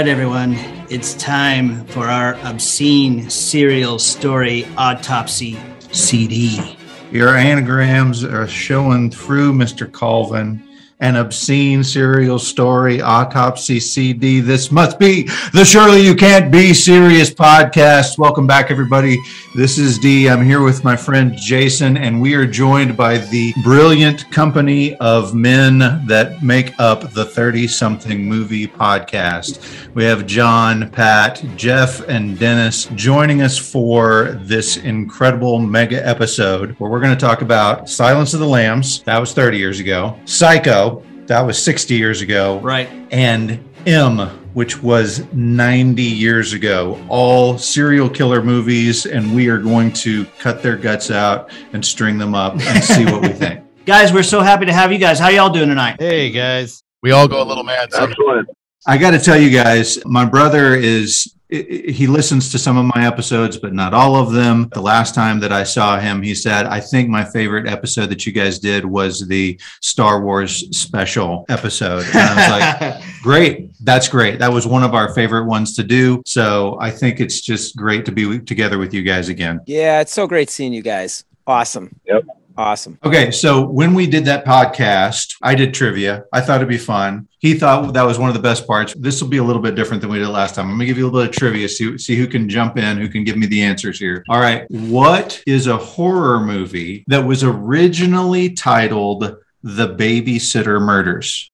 Right, everyone, it's time for our obscene serial story autopsy CD. Your anagrams are showing through, Mr. Colvin. An obscene serial story autopsy CD. This must be the Surely You Can't Be Serious podcast. Welcome back, everybody. This is D. I'm here with my friend Jason, and we are joined by the brilliant company of men that make up the 30 something movie podcast. We have John, Pat, Jeff, and Dennis joining us for this incredible mega episode where we're going to talk about Silence of the Lambs. That was 30 years ago. Psycho. That was 60 years ago. Right. And M, which was 90 years ago. All serial killer movies, and we are going to cut their guts out and string them up and see what we think. Guys, we're so happy to have you guys. How y'all doing tonight? Hey guys, we all go a little mad. sometimes. Excellent. I got to tell you guys, my brother is i- i- he listens to some of my episodes, but not all of them. The last time that I saw him, he said, I think my favorite episode that you guys did was the Star Wars special episode. And I was like, great. That's great. That was one of our favorite ones to do. So I think it's just great to be together with you guys again. Yeah, it's so great seeing you guys. Awesome. Yep. Awesome. Okay, so when we did that podcast, I did trivia. I thought it'd be fun. He thought that was one of the best parts. This will be a little bit different than we did last time. I'm gonna give you a little bit of trivia, see, see who can jump in, who can give me the answers here. All right, what is a horror movie that was originally titled The Babysitter Murders?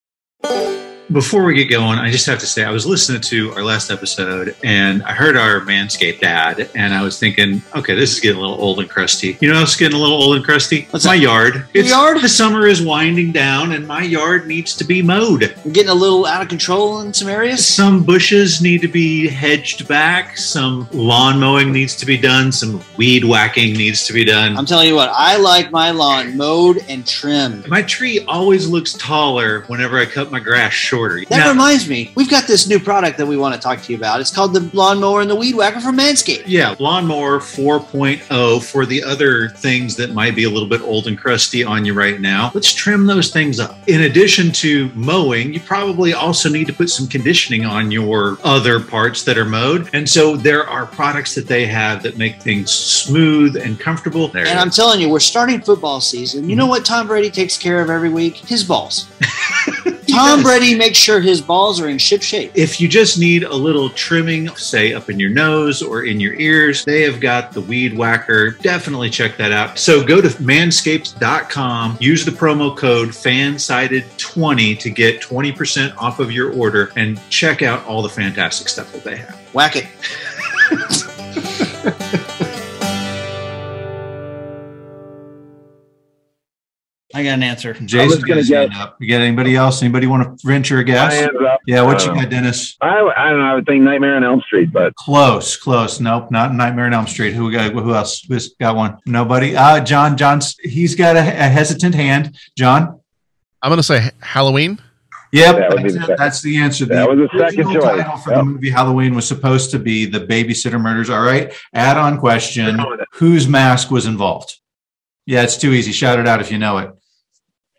Before we get going, I just have to say I was listening to our last episode and I heard our Manscaped ad and I was thinking, okay, this is getting a little old and crusty. You know it's getting a little old and crusty? What's my that? yard. It's yard? The summer is winding down and my yard needs to be mowed. We're getting a little out of control in some areas. Some bushes need to be hedged back. Some lawn mowing needs to be done. Some weed whacking needs to be done. I'm telling you what, I like my lawn mowed and trimmed. my tree always looks taller whenever I cut my grass shorter. That Now- reminds me, we've got this new product that we want to talk to you about. It's called the lawnmower and the weed whacker from Manscaped. Yeah, Lawnmower 4.0 for the other things that might be a little bit old and crusty on you right now. Let's trim those things up. In addition to mowing, you probably also need to put some conditioning on your other parts that are mowed. And so there are products that they have that make things smooth and comfortable. There And I'm telling you, we're starting football season. You know mm-hmm. what Tom Brady takes care of every week? His balls. Tom. Brady makes sure his balls are in ship shape. If you just need a little trimming, say up in your nose or in your ears, they have got the weed whacker. Definitely check that out. So go to manscaped.com, use the promo code FANSIDED20 to get 20% off of your order and check out all the fantastic stuff that they have. Whack it. I got an answer. Jason, gonna got his hand up. You got anybody else? Anybody want to venture a guess? up. Yeah, what you Uh, got, Dennis? I, I don't know. I would think Nightmare on Elm Street, but Close, close. Nope, not Nightmare on Elm Street. Who we got? Who else? Who's got one? Nobody. Uh, John. John's. He's got a, a hesitant hand. John. I'm gonna say Halloween. Yep, That that's, the it. second. That's the answer. That was the second original choice. title for Yep. the movie Halloween was supposed to be the Babysitter Murders. All right. Add-on question: Whose mask was involved? Yeah, it's too easy. Shout it out if you know it.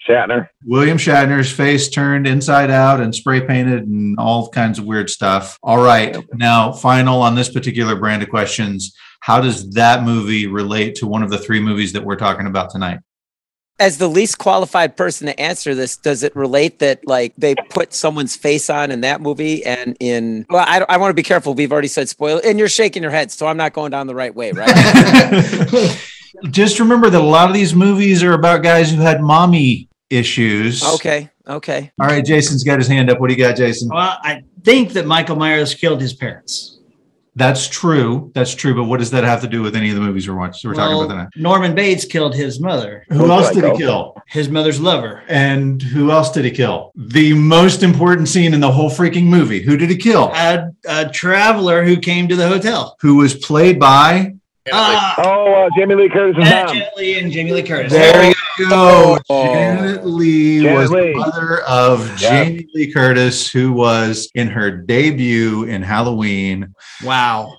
Shatner. William Shatner's face turned inside out and spray painted and all kinds of weird stuff. All right. Now, final on this particular brand of questions. How does that movie relate to one of the three movies that we're talking about tonight? As the least qualified person to answer this, does it relate that like they put someone's face on in that movie and in? Well, I, I want to be careful. We've already said spoil, and you're shaking your head, so I'm not going down the right way, right? Just remember that a lot of these movies are about guys who had mommy issues. okay, okay. All right. Jason's got his hand up. What do you got, Jason? Well, I think that Michael Myers killed his parents. That's true. That's true. But what does that have to do with any of the movies we're watching? We're talking about tonight. Norman Bates killed his mother, Who else did he Psycho. kill? his mother's lover. And who else did he kill? The most important scene in the whole freaking movie. Who did he kill? A, a traveler who came to the hotel. Who was played by? Ah, Oh, uh, Jamie Lee Curtis's Janet. Lee and Jamie Lee Curtis. There you go. Oh. Janet Leigh Janet was Leigh. the mother of Yeah. Jamie Lee Curtis, who was in her debut in Halloween. Wow.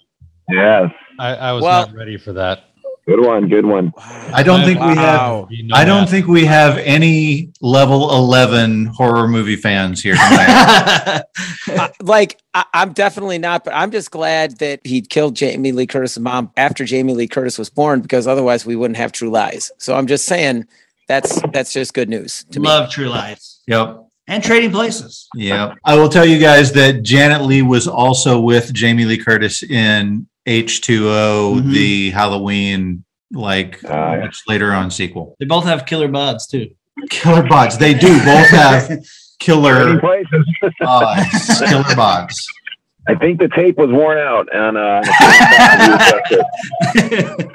Yes. I, I was Well- not ready for that. Good one. Good one. I don't think we have. Wow. You know I don't that. think we have any level 11 horror movie fans here tonight. Uh, like I, I'm definitely not, but I'm just glad that he killed Jamie Lee Curtis's mom after Jamie Lee Curtis was born, because otherwise we wouldn't have True Lies. So I'm just saying that's that's just good news to me. Love True Lies yep. and Trading Places. Yep. I will tell you guys that Janet Leigh was also with Jamie Lee Curtis in H2O, Mhm. the Halloween, like yeah. much later on sequel. They both have killer buds too. Killer bots. They do both have killer places. bots. Killer bots. I think the tape was worn out, and uh,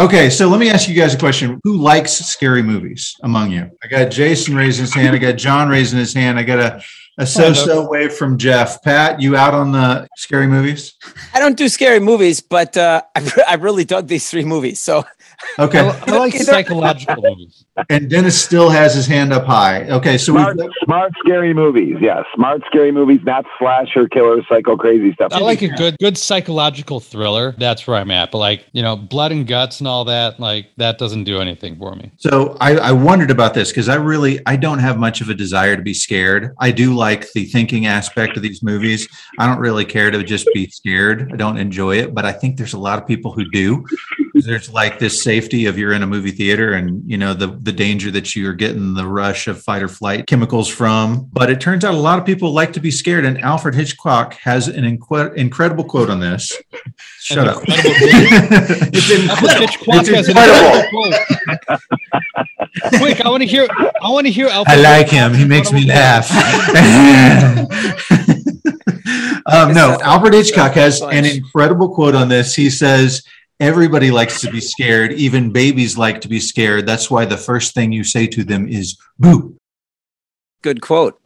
Okay, so let me ask you guys a question. Who likes scary movies among you? I got Jason raising his hand. I got John raising his hand. I got a, a so-so wave from Jeff. Pat, you out on the scary movies? I don't do scary movies, but uh, I, re- I really dug these three movies. So I, Okay. I like psychological movies. And Dennis still has his hand up high. Okay, so smart, we've smart, scary movies. Yeah, smart, scary movies. Not slasher, killer, psycho, crazy stuff. I like a good, good psychological thriller. That's where I'm at. But like, you know, blood and guts and all that, like that doesn't do anything for me. So I, I wondered about this because I really I don't have much of a desire to be scared. I do like the thinking aspect of these movies. I don't really care to just be scared. I don't enjoy it, but I think there's a lot of people who do. There's like this safety of you're in a movie theater and you know the the danger that you're getting the rush of fight or flight chemicals from. But it turns out a lot of people like to be scared, and Alfred Hitchcock has an inque- incredible quote on this. Shut up. incredible it's Hitchcock It's has an incredible. Incredible quote. Quick, I want to hear. I want to hear. I Alfred like him. He makes me laugh. um, no, Alfred Hitchcock has an incredible quote on this. He says, Everybody likes to be scared. Even babies like to be scared. That's why the first thing you say to them is boo. good quote.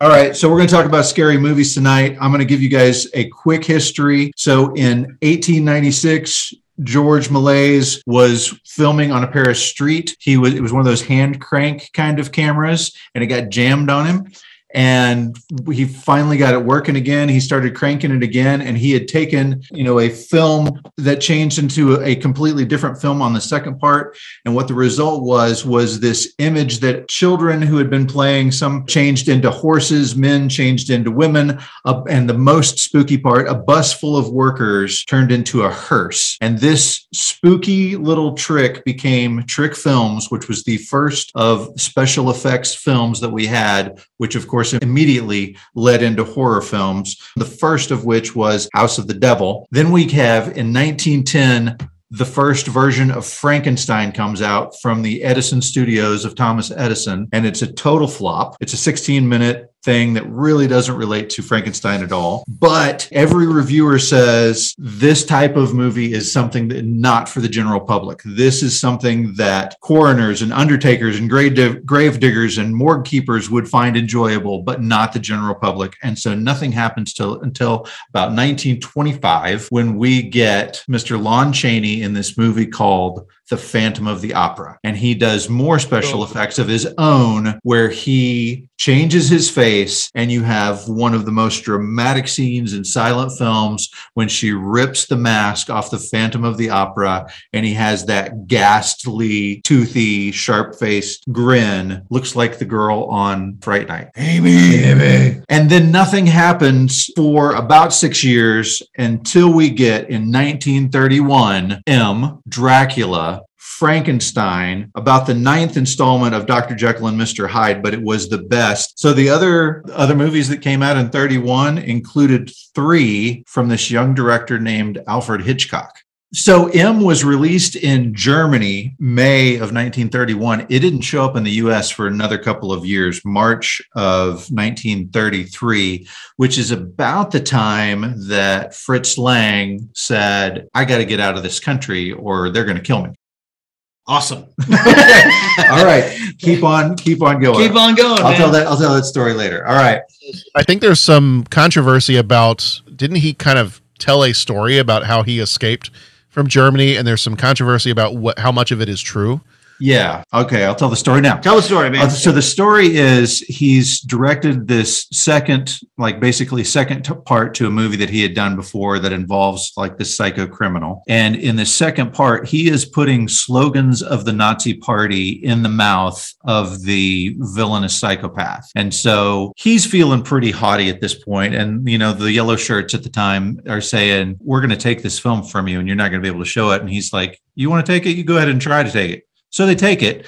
All right, so we're going to talk about scary movies tonight. I'm going to give you guys a quick history. So in 1896, George Méliès was filming on a Paris street. He was it was one of those hand crank kind of cameras, and it got jammed on him. And he finally got it working again. He started cranking it again, and he had taken, you know, a film that changed into a completely different film on the second part. And what the result was was this image that children who had been playing some changed into horses, men changed into women, uh, and the most spooky part, a bus full of workers turned into a hearse. And this spooky little trick became Trick Films, which was the first of special effects films that we had, which of course immediately led into horror films. The first of which was House of the Devil. Then we have in 1910 the first version of Frankenstein comes out from the Edison studios of Thomas Edison, and it's a total flop. It's a 16 minute thing that really doesn't relate to Frankenstein at all. But every reviewer says this type of movie is something that not for the general public. This is something that coroners and undertakers and grave, dig- grave diggers and morgue keepers would find enjoyable, but not the general public. And so nothing happens till until about 1925 when we get Mr. Lon Chaney in this movie called The Phantom of the Opera. And he does more special oh. effects of his own where he changes his face and you have one of the most dramatic scenes in silent films when she rips the mask off the Phantom of the Opera and he has that ghastly, toothy, sharp-faced grin. Looks like the girl on Fright Night. Amy, Amy. And then nothing happens for about six years until we get in 1931 M, Dracula, Frankenstein, about the ninth installment of Dr. Jekyll and Mr. Hyde, but it was the best. So the other other movies that came out in 31 included three from this young director named Alfred Hitchcock. So M was released in Germany May of 1931. It didn't show up in the US for another couple of years, March of 1933, which is about the time that Fritz Lang said, I got to get out of this country or they're going to kill me. Awesome. All right, keep on, keep on going. Keep on going. I'll man. tell that. I'll tell that story later. All right. I think there's some controversy about didn't he kind of tell a story about how he escaped from Germany and there's some controversy about what how much of it is true. Yeah. Okay. I'll tell the story now. Tell the story, man. Uh, so the story is he's directed this second, like basically second t- part to a movie that he had done before that involves like this psycho criminal. And in the second part, he is putting slogans of the Nazi party in the mouth of the villainous psychopath. And so he's feeling pretty haughty at this point. And, you know, the yellow shirts at the time are saying, we're going to take this film from you and you're not going to be able to show it. And he's like, you want to take it? You go ahead and try to take it. So they take it.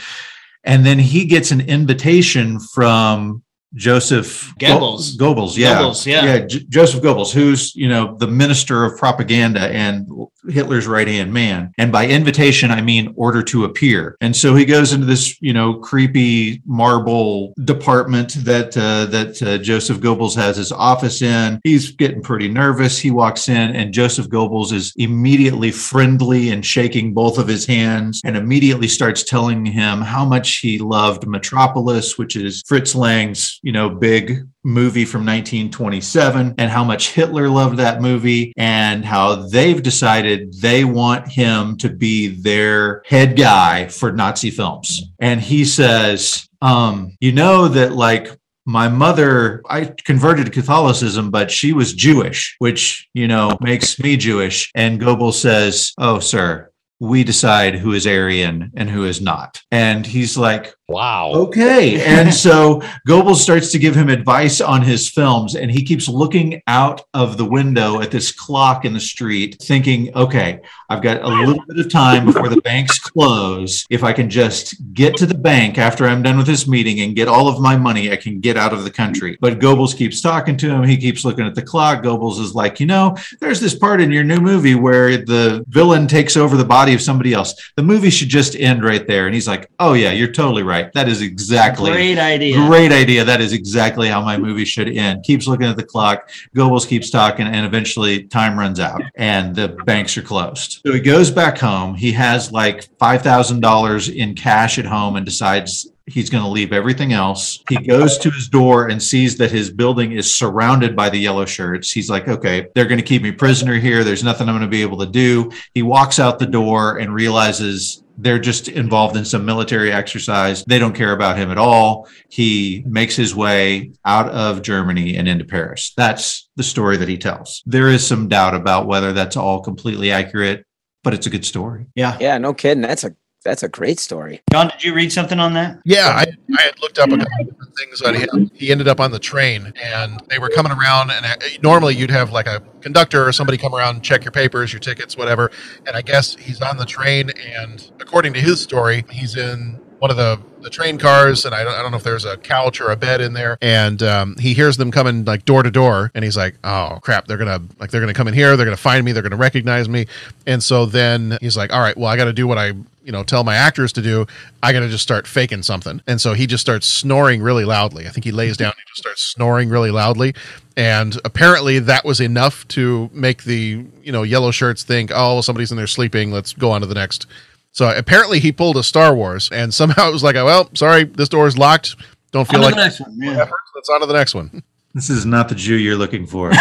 And then he gets an invitation from Joseph Goebbels. Go- Goebbels, yeah. Goebbels, yeah. Yeah, J- Joseph Goebbels, who's, you know, the minister of propaganda and Hitler's right-hand man. And by invitation, I mean order to appear. And so he goes into this, you know, creepy marble department that uh, that uh, Joseph Goebbels has his office in. He's getting pretty nervous. He walks in and Joseph Goebbels is immediately friendly and shaking both of his hands and immediately starts telling him how much he loved Metropolis, which is Fritz Lang's, you know, big movie from 1927 and how much Hitler loved that movie and how they've decided they want him to be their head guy for Nazi films. And he says, um, you know that like my mother, I converted to Catholicism, but she was Jewish, which, you know, makes me Jewish. And Goebbels says, Oh, sir, we decide who is Aryan and who is not. And he's like, Wow. Okay. And so Goebbels starts to give him advice on his films, and he keeps looking out of the window at this clock in the street, thinking, okay, I've got a little bit of time before the banks close. If I can just get to the bank after I'm done with this meeting and get all of my money, I can get out of the country. But Goebbels keeps talking to him. He keeps looking at the clock. Goebbels is like, you know, there's this part in your new movie where the villain takes over the body of somebody else. The movie should just end right there. And he's like, oh, yeah, you're totally right. That is exactly Great idea. Great idea. That is exactly how my movie should end. Keeps looking at the clock. Goebbels keeps talking, and eventually time runs out, and the banks are closed. So he goes back home. He has like five thousand dollars in cash at home, and decides he's going to leave everything else. He goes to his door and sees that his building is surrounded by the yellow shirts. He's like, okay, they're going to keep me prisoner here. There's nothing I'm going to be able to do. He walks out the door and realizes they're just involved in some military exercise. They don't care about him at all. He makes his way out of Germany and into Paris. That's the story that he tells. There is some doubt about whether that's all completely accurate, but it's a good story. Yeah. Yeah, no kidding. That's a that's a great story. John, did you read something on that? Yeah, I, I had looked up a couple of different things on him. He ended up on the train, and they were coming around. And uh, normally, you'd have like a conductor or somebody come around and check your papers, your tickets, whatever. And I guess he's on the train, and according to his story, he's in one of the the train cars, and I don't, I don't know if there's a couch or a bed in there. And um, he hears them coming like door to door, and he's like, "Oh crap! They're gonna like they're gonna come in here. They're gonna find me. They're gonna recognize me." And so then he's like, "All right, well, I got to do what I you know tell my actors to do. I got to just start faking something." And so he just starts snoring really loudly. I think he lays down and just starts snoring really loudly. And apparently that was enough to make the you know yellow shirts think, "Oh, somebody's in there sleeping. Let's go on to the next." So apparently he pulled a Star Wars, and somehow it was like, well, sorry, this door is locked. Don't feel On like the next one. Yeah. let's on to the next one. This is not the Jew you're looking for.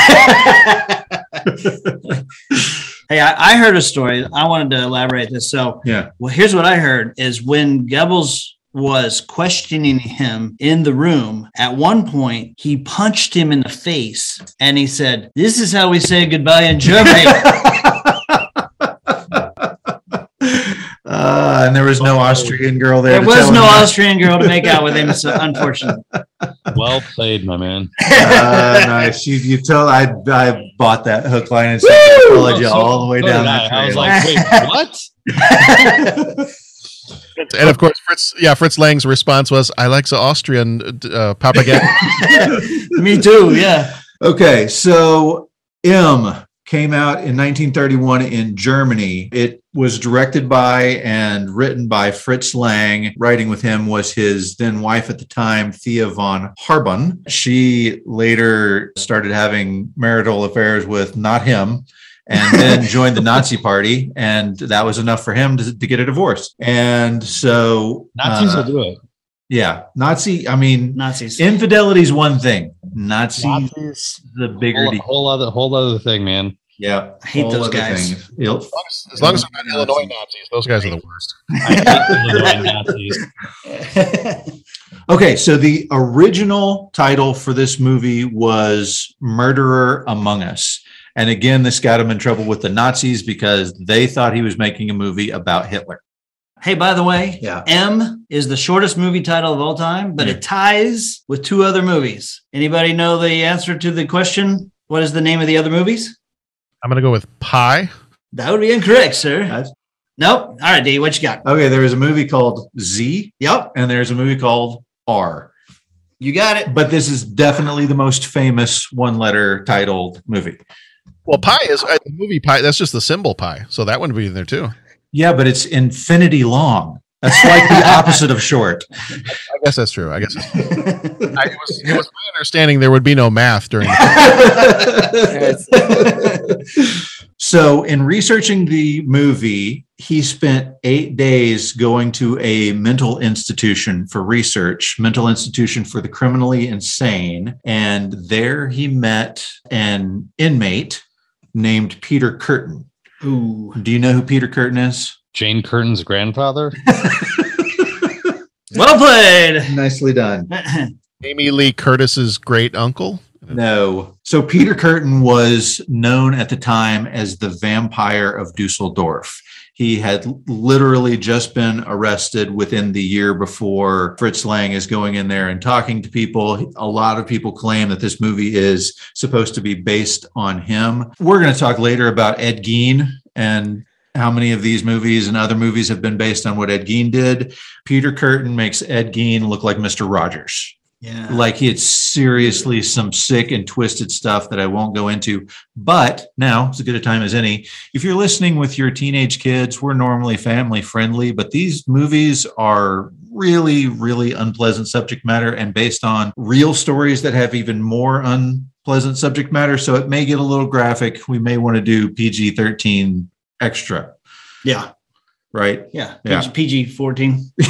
Hey, I, I heard a story. I wanted to elaborate this. So, yeah. well, here's what I heard: is when Goebbels was questioning him in the room. At one point, he punched him in the face, and he said, "This is how we say goodbye in Germany." Uh, and there was no Austrian girl there. there was no him- Austrian girl to make out with him. So, unfortunately. Well played, my man. Uh, nice. You, you tell I I bought that hook, line, and sinker. Followed you So- all the way so down did that I. I was like, wait, what? And of course, Fritz, yeah, Fritz Lang's response was, "I like the Austrian uh, propaganda." Me too. Yeah. Okay, so M came out in 1931 in Germany. It was directed by and written by Fritz Lang. Writing with him was his then wife at the time, Thea von Harbou. She later started having marital affairs with not him. And then joined the Nazi party, and that was enough for him to, to get a divorce. And so, Nazis uh, will do it. yeah, Nazi. I mean, Nazis. infidelity is one thing. Nazis, Nazis, the bigger whole, whole other whole other thing, man. Yeah. I hate all those guys. things. Il- As long as, as long as they're not Illinois Nazis, those guys are the worst. I hate Illinois Nazis. Okay, so the original title for this movie was Murderer Among Us. And again, this got him in trouble with the Nazis because they thought he was making a movie about Hitler. hey, by the way, Yeah. M is the shortest movie title of all time, but Yeah. it ties with two other movies. Anybody know the answer to the question? What is the name of the other movies? I'm gonna go with Pi. That would be incorrect, sir. That's- nope. All right, D, what you got? Okay, there was a movie called Z, Yep, and there's a movie called R. you got it. But this is definitely the most famous one letter titled movie. Well, Pi is uh, the movie Pi. That's just the symbol Pi, so that wouldn't be in there too. Yeah, but it's infinity long. That's like the opposite of short. I guess that's true. I guess it's, I, it, was, it was my understanding there would be no math during. The, so, in researching the movie, he spent eight days going to a mental institution for research, mental institution for the criminally insane. And there he met an inmate named Peter Kürten. Ooh. Do you know who Peter Kürten is? Jane Curtin's grandfather. Well played. Nicely done. Amy Lee Curtis's great uncle. No. So Peter Kürten was known at the time as the vampire of Dusseldorf. He had literally just been arrested within the year before Fritz Lang is going in there and talking to people. A lot of people claim that this movie is supposed to be based on him. We're going to talk later about Ed Gein and how many of these movies and other movies have been based on what Ed Gein did. Peter Kürten makes Ed Gein look like Mr. Rogers yeah. like had seriously some sick and twisted stuff that I won't go into. But now it's as good a time as any. If you're listening with your teenage kids, we're normally family friendly, but these movies are really, really unpleasant subject matter and based on real stories that have even more unpleasant subject matter. So it may get a little graphic. We may want to do PG 13 extra, Yeah. right? Yeah. Yeah. PG 14.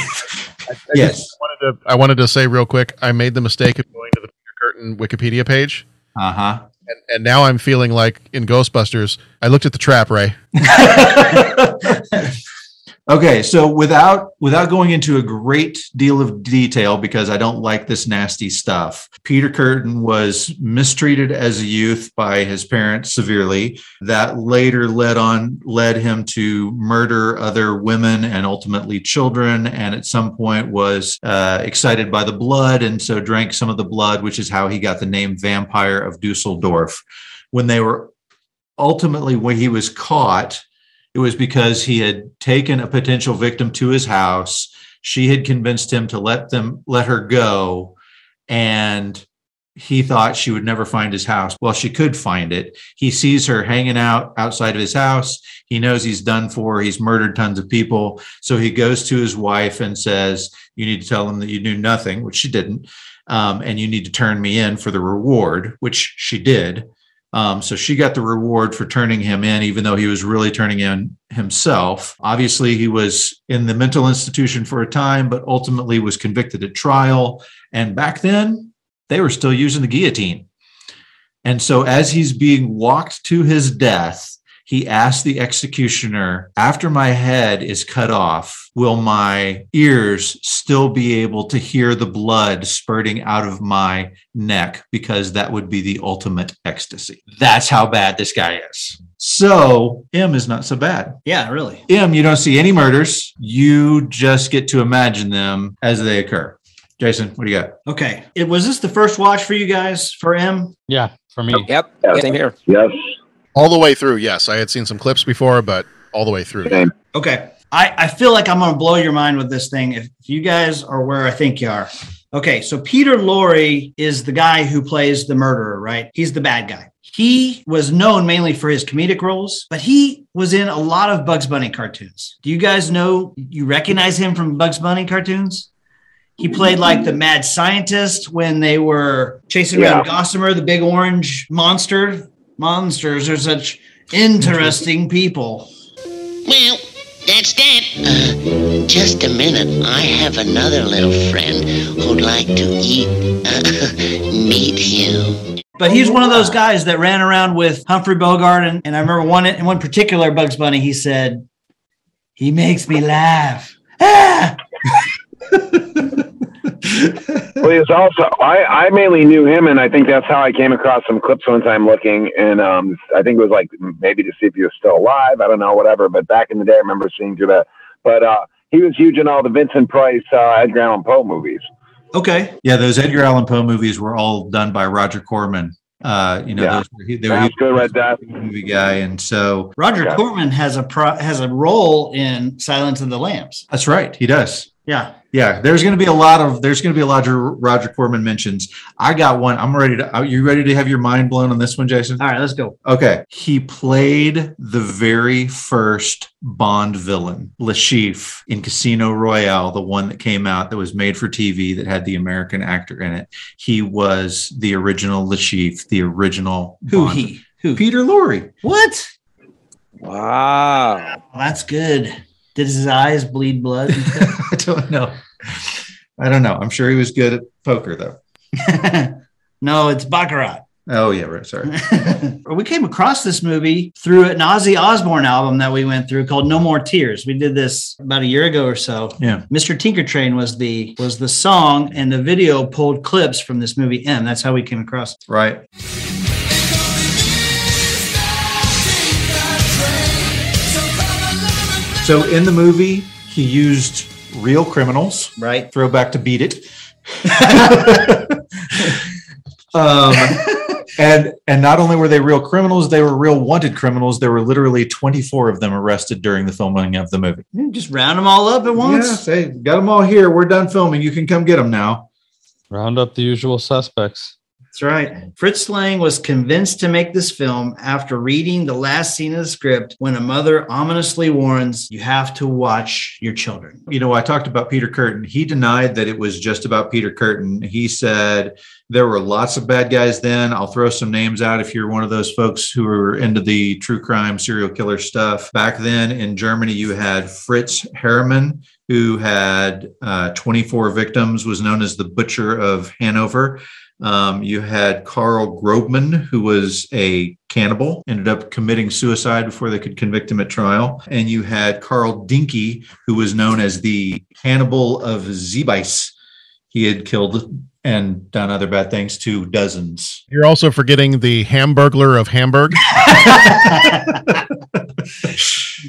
Yes. I wanted to. I wanted to say real quick. I made the mistake of going to the Peter Kürten Wikipedia page, Uh huh. and, and now I'm feeling like in Ghostbusters. I looked at the trap, Ray. okay so without without going into a great deal of detail because i don't like this nasty stuff peter kürten was mistreated as a youth by his parents severely. That later led on led him to murder other women and ultimately children and at some point was uh, excited by the blood and so drank some of the blood which is how he got the name vampire of dusseldorf. When they were ultimately when he was caught it was because he had taken a potential victim to his house. She had convinced him to let them let her go, and he thought she would never find his house. Well, she could find it. He sees her hanging out outside of his house. He knows he's done for. He's murdered tons of people. So he goes to his wife and says, "You need to tell him that you knew nothing," which she didn't, um, and you need to turn me in for the reward, which she did. Um, so she got the reward for turning him in, even though he was really turning in himself. Obviously, he was in the mental institution for a time, but ultimately was convicted at trial. And back then, they were still using the guillotine. And so, as he's being walked to his death, he asked the executioner, After my head is cut off, will my ears still be able to hear the blood spurting out of my neck? Because that would be the ultimate ecstasy. That's how bad this guy is. So, M is not so bad. Yeah, really. M, you don't see any murders. You just get to imagine them as they occur. Jason, what do you got? Okay. It was this the first watch for you guys for M? Yeah, for me. Yep. Yeah. Same here. Yes. All the way through. Yes, I had seen some clips before, but all the way through. Same. Okay. I, I feel like I'm going to blow your mind with this thing if, if you guys are where I think you are. Okay. So Peter Lorre is the guy who plays the murderer, right? He's the bad guy. He was known mainly for his comedic roles, but he was in a lot of Bugs Bunny cartoons. Do you guys know, you recognize him from Bugs Bunny cartoons? He played like the mad scientist when they were chasing around Gossamer, the big orange monster. Monsters are such interesting people. Well, That's that. Uh, just a minute. I have another little friend who'd like to eat. Uh, meet him. But he's one of those guys that ran around with Humphrey Bogart, and, and I remember one in one particular Bugs Bunny. He said, "He makes me laugh." Ah! Well, he was also I, I mainly knew him, and I think that's how I came across some clips one time looking, and um, I think it was like maybe to see if he was still alive. I don't know, whatever. But back in the day, I remember seeing through that. But uh, he was huge in all the Vincent Price, uh, Edgar Allan Poe movies. Okay, Yeah, those Edgar Allan Poe movies were all done by Roger Corman. Uh, you know, Yeah. those were, he, they were Sounds good, Red Death. movie guy, and so Roger Yeah. Corman has a pro- has a role in Silence of the Lambs. that's right. He does. Yeah, Yeah, there's going to be a lot of there's going to be a lot of Roger Corman mentions. I got one. I'm ready to. Are you ready to have your mind blown on this one, Jason? all right, let's go. Okay. He played the very first Bond villain, Le Chiffre, in Casino Royale, the one that came out that was made for TV that had the American actor in it. He was the original Le Chiffre, the original Who Bond. he? Who? Peter Lorre. What? Wow. Well, that's good. Did his eyes bleed blood? don't know. I don't know. I'm sure he was good at poker though. no, it's Baccarat. Oh yeah, right. Sorry. we came across this movie through an Ozzy Osbourne album that we went through called No More Tears. We did this about a year ago or so. Yeah. Mr. Tinkertrain was the was the song and the video pulled clips from this movie M. That's how we came across. it. Right. So in the movie, he used real criminals. Right. Throwback to Beat It. um, and and not only were they real criminals, they were real wanted criminals. There were literally 24 of them arrested during the filming of the movie. Just round them all up at once. Yeah, say, got them all here. We're done filming. You can come get them now. Round up the usual suspects. That's right. Fritz Lang was convinced to make this film after reading the last scene of the script when a mother ominously warns, You have to watch your children. you know, I talked about Peter Kürten. He denied that it was just about Peter Kürten. He said there were lots of bad guys then. I'll throw some names out if you're one of those folks who are into the true crime serial killer stuff. Back then in Germany, you had Fritz Haarmann, who had uh, 24 victims, was known as the Butcher of Hanover. Um, you had Carl Grossmann, who was a cannibal, ended up committing suicide before they could convict him at trial. And you had Carl Denke, who was known as the cannibal of Ziębice. He had killed and done other bad things to dozens. You're also forgetting the Hamburglar of Hamburg.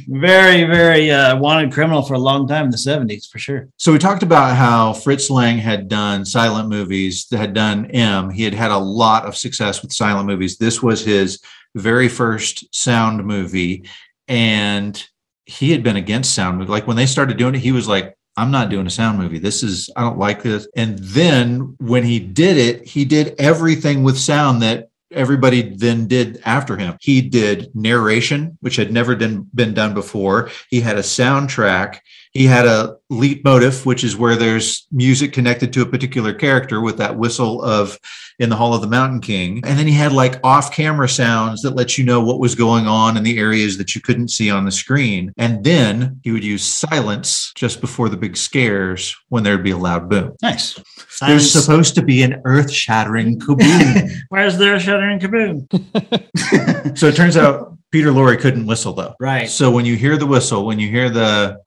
very, very uh, wanted criminal for a long time in the 70s, for sure. So we talked about how Fritz Lang had done silent movies, had done M. He had had a lot of success with silent movies. This was his very first sound movie, and he had been against sound movie. Like when they started doing it, he was like, I'm not doing a sound movie. This is, I don't like this. And then when he did it, he did everything with sound that everybody then did after him. He did narration, which had never been, been done before. He had a soundtrack. He had a leitmotif, which is where there's music connected to a particular character with that whistle of in the Hall of the Mountain King. And then he had like off camera sounds that let you know what was going on in the areas that you couldn't see on the screen. And then he would use silence just before the big scares when there'd be a loud boom. Nice. There's supposed to be an earth shattering kaboom. Where's there a shuddering kaboom? so it turns out Peter Lorre couldn't whistle though. Right. So when you hear the whistle, when you hear the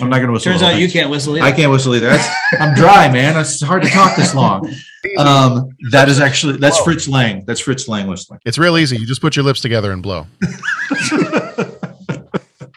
I'm not going to whistle. Turns the whole out you can't whistle either. I can't whistle either. That's, I'm dry, man. It's hard to talk this long. Um, that is actually that's Fritz Lang. That's Fritz Lang whistling. It's real easy. You just put your lips together and blow.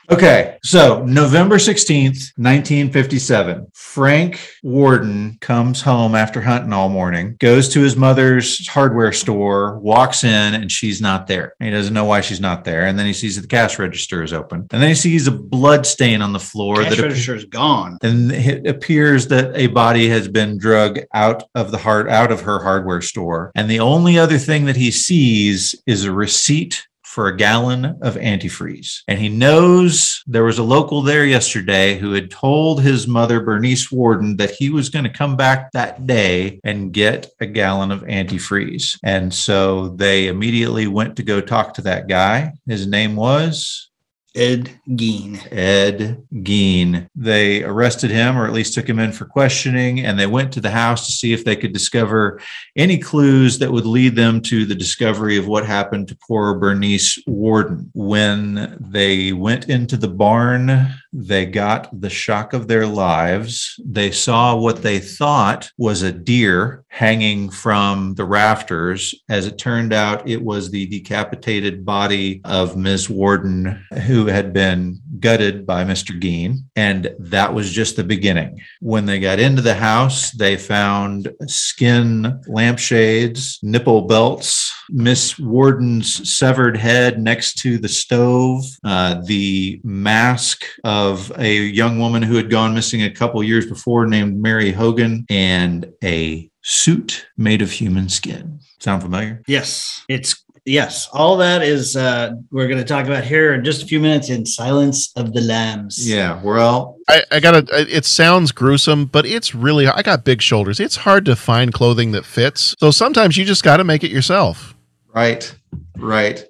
Okay, so November 16th, 1957, Frank Worden comes home after hunting all morning, goes to his mother's hardware store, walks in, and she's not there. He doesn't know why she's not there. And then he sees that the cash register is open. And then he sees a blood stain on the floor Cash that register is gone. and it appears that a body has been drug out of the heart out of her hardware store and the only other thing that he sees is a receipt for a gallon of antifreeze. And he knows there was a local there yesterday who had told his mother, Bernice Worden, that he was going to come back that day and get a gallon of antifreeze. And so they immediately went to go talk to that guy. His name was Ed Gein. Ed Gein. They arrested him, or at least took him in for questioning, and they went to the house to see if they could discover any clues that would lead them to the discovery of what happened to poor Bernice Worden. When they went into the barn, they got the shock of their lives. They saw what they thought was a deer hanging from the rafters. As it turned out, it was the decapitated body of Ms. Worden, who had been gutted by Mr. Gein. And that was just the beginning. When they got into the house, they found skin lampshades, nipple belts, Miss Worden's severed head next to the stove, uh, the mask of a young woman who had gone missing a couple years before named Mary Hogan, and a suit made of human skin. Sound familiar? Yes, it's yes. All that is uh, we're going to talk about here in just a few minutes in Silence of the Lambs. Yeah. Well, I, I gotta. It sounds gruesome, but it's really. I got big shoulders. It's hard to find clothing that fits. So sometimes you just got to make it yourself. right, right.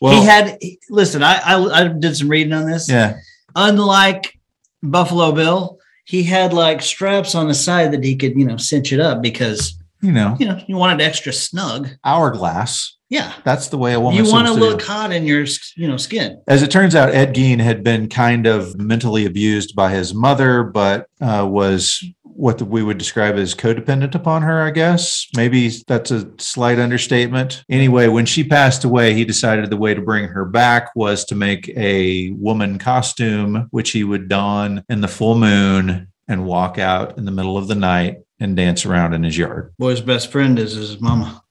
Well, he had listen. I, I I did some reading on this. yeah. Unlike Buffalo Bill, he had like straps on the side that he could you know cinch it up because You know, you know you wanted extra snug. hourglass. Yeah, That's the way a woman. you want to look hot in your you know skin. As it turns out, Ed Gein had been kind of mentally abused by his mother, but uh, was what we would describe as codependent upon her, I guess. Maybe that's a slight understatement. Anyway, when she passed away, he decided the way to bring her back was to make a woman costume, which he would don in the full moon and walk out in the middle of the night and dance around in his yard. Boy's best friend is his mama.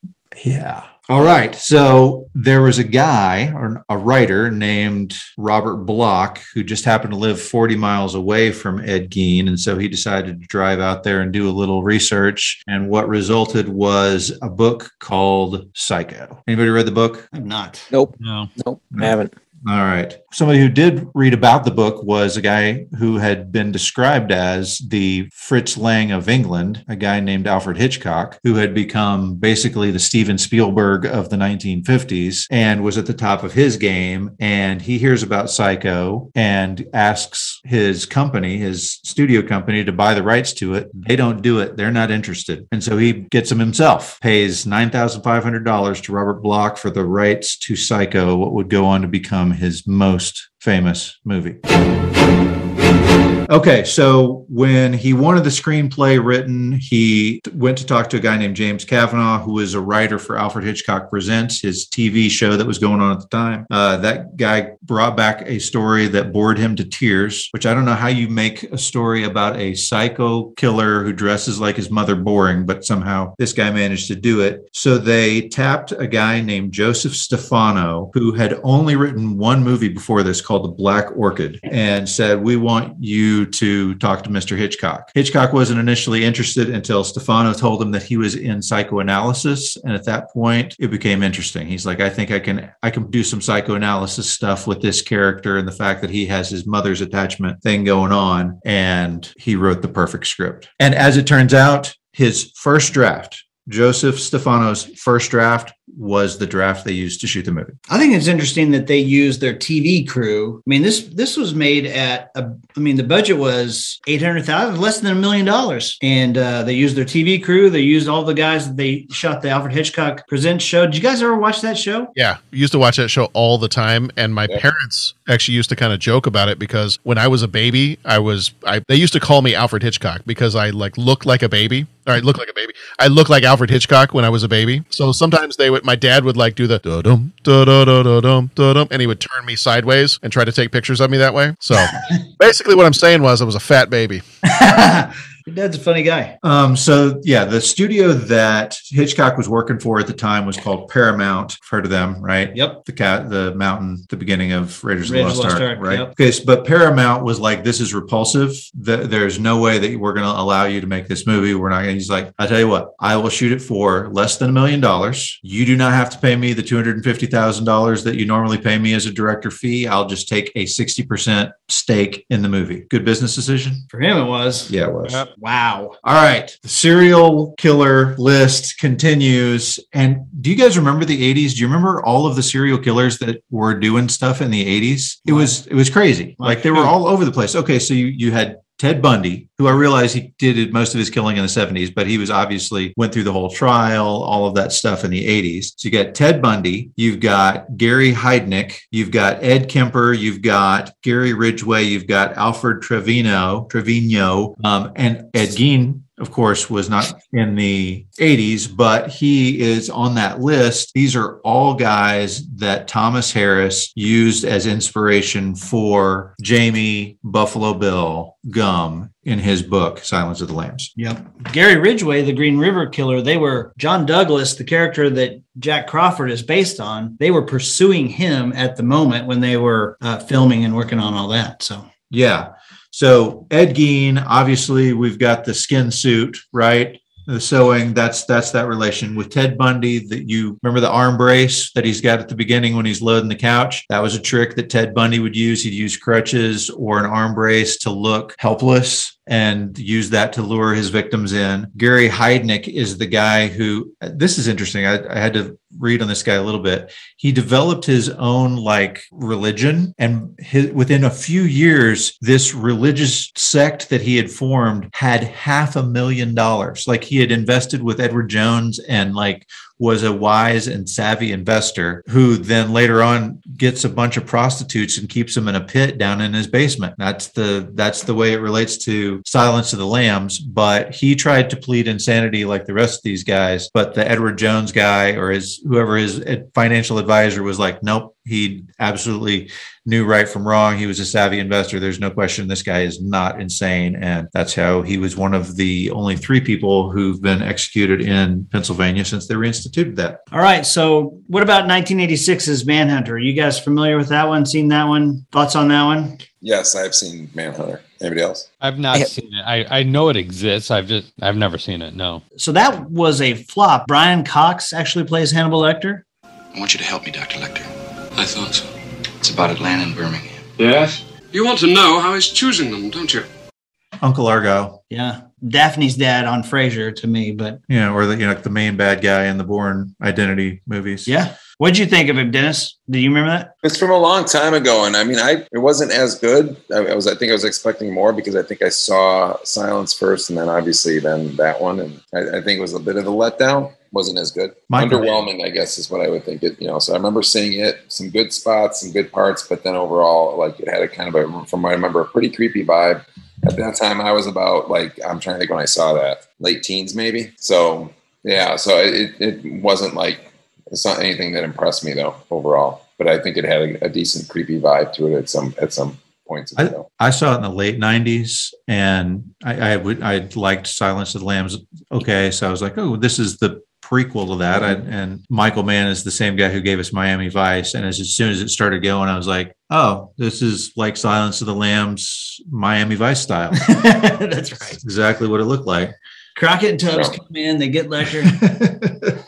Yeah. All right. So there was a guy or a writer named Robert Bloch who just happened to live 40 miles away from Ed Gein. And so he decided to drive out there and do a little research. And what resulted was a book called Psycho. Anybody read the book? I'm not. Nope. No. Nope. I haven't. All right. Somebody who did read about the book was a guy who had been described as the Fritz Lang of England, a guy named Alfred Hitchcock, who had become basically the Steven Spielberg of the 1950s and was at the top of his game. And he hears about Psycho and asks his company, his studio company, to buy the rights to it. They don't do it. They're not interested. And so he gets them himself, pays $9,500 to Robert Bloch for the rights to Psycho, what would go on to become his most famous movie. Okay, so when he wanted the screenplay written, he went to talk to a guy named James Cavanagh, who was a writer for Alfred Hitchcock Presents, his TV show that was going on at the time. Uh, that guy brought back a story that bored him to tears, which I don't know how you make a story about a psycho killer who dresses like his mother boring, but somehow this guy managed to do it. So they tapped a guy named Joseph Stefano, who had only written one movie before this called The Black Orchid, and said, We want you to talk to Mr. Hitchcock. Hitchcock wasn't initially interested until Stefano told him that he was in psychoanalysis. And at that point, it became interesting. He's like, I think I can I can do some psychoanalysis stuff with this character and the fact that he has his mother's attachment thing going on. And he wrote the perfect script. And as it turns out, his first draft, Joseph Stefano's first draft was the draft they used to shoot the movie. I think it's interesting that they used their TV crew. I mean, this this was made at a, I mean, the budget was eight hundred thousand, less than a million dollars, and uh, they used their TV crew. They used all the guys that they shot the Alfred Hitchcock Presents show. Did you guys ever watch that show? Yeah, we used to watch that show all the time, and my parents actually used to kind of joke about it because when I was a baby, I was I they used to call me Alfred Hitchcock because I like looked like a baby. All right, look like a baby. I looked like Alfred Hitchcock when I was a baby. So sometimes they would my dad would like do the da dum da da da da dum da dum, and he would turn me sideways and try to take pictures of me that way. So basically, what I'm saying was I was a fat baby. Your dad's a funny guy. Um, so yeah, the studio that Hitchcock was working for at the time was called Paramount. I've heard of them, right? Yep. The cat, the mountain, the beginning of Raiders, Raiders of the Lost Ark, Ark, right? yep. Okay, so- but Paramount was like, "This is repulsive. Th- There's no way that we're going to allow you to make this movie. We're not." going to He's like, "I tell you what, I will shoot it for less than a million dollars. You do not have to pay me the two hundred and fifty thousand dollars that you normally pay me as a director fee. I'll just take a sixty percent stake in the movie. Good business decision." For him, it was. Yeah, it was. Yep. Wow. All right. The serial killer list continues. And do you guys remember the 80s? Do you remember all of the serial killers that were doing stuff in the 80s? It was it was crazy. Like they were all over the place. Okay, so you you had Ted Bundy, who I realize he did most of his killing in the 70s, but he was obviously went through the whole trial, all of that stuff in the 80s. So you got Ted Bundy, you've got Gary Heidnick, you've got Ed Kemper, you've got Gary Ridgway, you've got Alfred Trevino, Trevino, um, and Ed Gein of course, was not in the 80s, but he is on that list. These are all guys that Thomas Harris used as inspiration for Jamie Buffalo Bill Gumb in his book, Silence of the Lambs. Yep. Gary Ridgway, the Green River Killer, they were John Douglas, the character that Jack Crawford is based on. They were pursuing him at the moment when they were uh, filming and working on all that. So, Yeah. So Ed Gein, obviously, we've got the skin suit, right? The sewing, that's that's that relation with Ted Bundy. That you remember the arm brace that he's got at the beginning when he's loading the couch. That was a trick that Ted Bundy would use. He'd use crutches or an arm brace to look helpless and use that to lure his victims in. Gary Heidnik is the guy who. This is interesting. I, I had to read on this guy a little bit. He developed his own like religion, and his, within a few years, this religious sect that he had formed had half a million dollars. Like he had invested with Edward Jones and like was a wise and savvy investor who then later on gets a bunch of prostitutes and keeps them in a pit down in his basement. That's the that's the way it relates to Silence of the Lambs. But he tried to plead insanity like the rest of these guys. But the Edward Jones guy or his whoever his financial advisor was like, nope, he absolutely knew right from wrong. He was a savvy investor. There's no question this guy is not insane. And that's how he was one of the only three people who've been executed in Pennsylvania since they reinstituted that. all right. So, what about 1986's Manhunter? Are you guys familiar with that one? Seen that one? Thoughts on that one? Yes, I've seen Manhunter. Anybody else? I've not I- seen it. I, I know it exists. I've just I've never seen it. No. So, that was a flop. Brian Cox actually plays Hannibal Lecter. I want you to help me, Dr. Lecter. I thought so. It's about Atlanta and Birmingham. Yes? You want to know how he's choosing them, don't you? Uncle Argo, Yeah. Daphne's dad on Frasier to me, but yeah, or the you know the main bad guy in the Bourne Identity movies. yeah. What'd you think of him, Dennis? Do you remember that? It's from a long time ago, and I mean, I it wasn't as good. I, I was, I think, I was expecting more because I think I saw Silence first, and then obviously then that one, and I, I think it was a bit of a letdown. Wasn't as good. Michael- Underwhelming, I guess, is what I would think. It, you know, so I remember seeing it, some good spots, some good parts, but then overall, like it had a kind of a, from what I remember, a pretty creepy vibe. At that time, I was about like I'm trying to think when I saw that, late teens maybe. So yeah, so it it wasn't like it's not anything that impressed me though overall. But I think it had a, a decent creepy vibe to it at some at some points. I. I saw it in the late '90s, and I, I would I liked Silence of the Lambs. Okay, so I was like, oh, this is the prequel to that. I, and Michael Mann is the same guy who gave us Miami Vice. And as, as soon as it started going, I was like, oh, this is like Silence of the Lambs, Miami Vice style. That's right. exactly what it looked like. Crockett and Tubbs Yeah. come in, they get Lecter.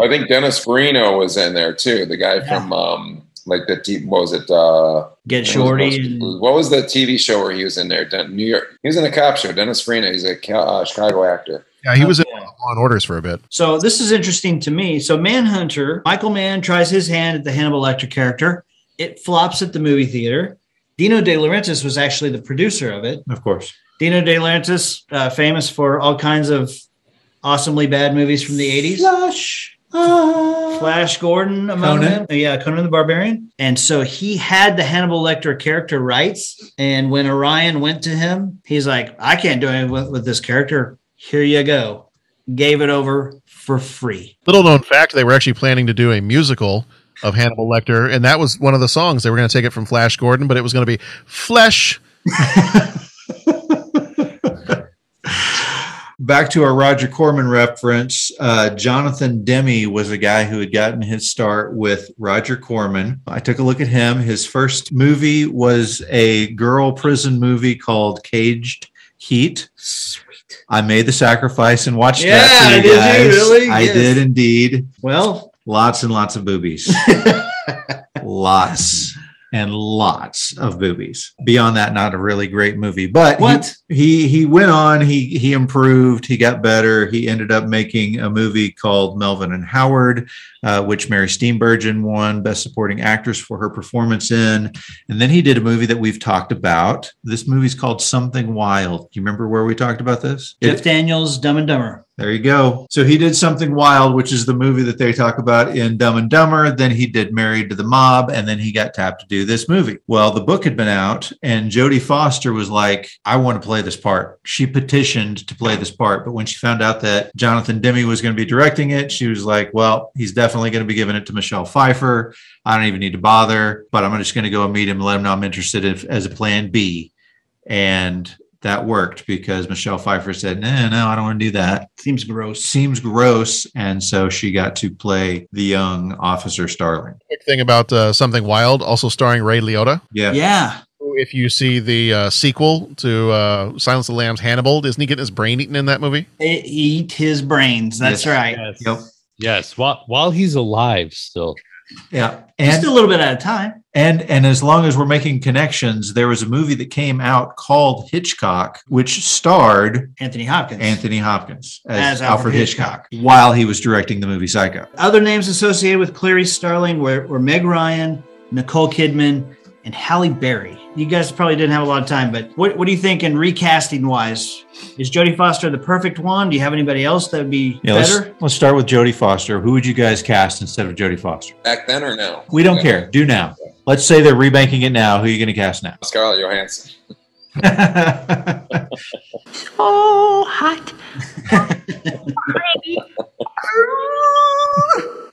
I think Dennis Farino was in there too. The guy from um like the t- what was it? Uh, Get Shorty. And, What was the TV show where he was in there? Den- New York. He was in a cop show. Dennis Farina. He's a uh, Chicago actor. Yeah, he was in Okay. Law and Orders for a bit. so this is interesting to me. So Manhunter, Michael Mann tries his hand at the Hannibal Lecter character. It flops at the movie theater. Dino De Laurentiis was actually the producer of it. Of course. Dino De Laurentiis, uh, famous for all kinds of awesomely bad movies from the 80s. Flush. Flash Gordon among Conan. them. Yeah, Conan the Barbarian. And so he had the Hannibal Lecter character rights. And when Orion went to him, he's like, I can't do anything with, with this character. Here you go. Gave it over for free. Little known fact, they were actually planning to do a musical of Hannibal Lecter, and that was one of the songs. They were going to take it from Flash Gordon, but it was going to be Flesh. back to our Roger Corman reference, uh, Jonathan Demme was a guy who had gotten his start with Roger Corman. I took a look at him. His first movie was a girl prison movie called Caged Heat. I made the sacrifice and watched Yeah, that for you did you guys. really? I Yes. did indeed. Well, Lots and lots of boobies. lots and lots of boobies. Beyond that, not a really great movie. But he- What? He, he went on, he he improved, he got better. He ended up making a movie called Melvin and Howard, uh, which Mary Steenburgen won Best Supporting Actress for her performance in. And then he did a movie that we've talked about. This movie's called Something Wild. Do you remember where we talked about this? It- Jeff Daniels, Dumb and Dumber. There you go. So he did something wild, which is the movie that they talk about in Dumb and Dumber. Then he did Married to the Mob, and then he got tapped to do this movie. Well, the book had been out, and Jodie Foster was like, "I want to play this part." She petitioned to play this part, but when she found out that Jonathan Demme was going to be directing it, she was like, "Well, he's definitely going to be giving it to Michelle Pfeiffer. I don't even need to bother, but I'm just going to go and meet him, and let him know I'm interested if, as a Plan B." And that worked because Michelle Pfeiffer said, "No, no, I don't want to do that." Seems gross. Seems gross, and so she got to play the young officer Starling. Quick thing about uh, Something Wild, also starring Ray Liotta. Yeah, Yeah. If you see the uh, sequel to uh, Silence of the Lambs, Hannibal, isn't he getting his brain eaten in that movie? Eat his brains. That's Yes. right. Yes. Yep. Yes. While while he's alive still. Yeah, And, Just a little bit at a time. and and as long as we're making connections, there was a movie that came out called Hitchcock, which starred Anthony Hopkins. Anthony Hopkins as, As Alfred Alfred Hitchcock, while he was directing the movie Psycho. Other names associated with Clarice Starling were, were Meg Ryan, Nicole Kidman, and Halle Berry. You guys probably didn't have a lot of time, but what, what do you think in recasting wise? Is Jodie Foster the perfect one? Do you have anybody else that would be Yeah, let's, better? let's start with Jodie Foster. Who would you guys cast instead of Jodie Foster? Back then or now? We don't care. Do now. Let's say they're rebanking it now. Who are you going to cast now? Scarlett Johansson. Oh, hot.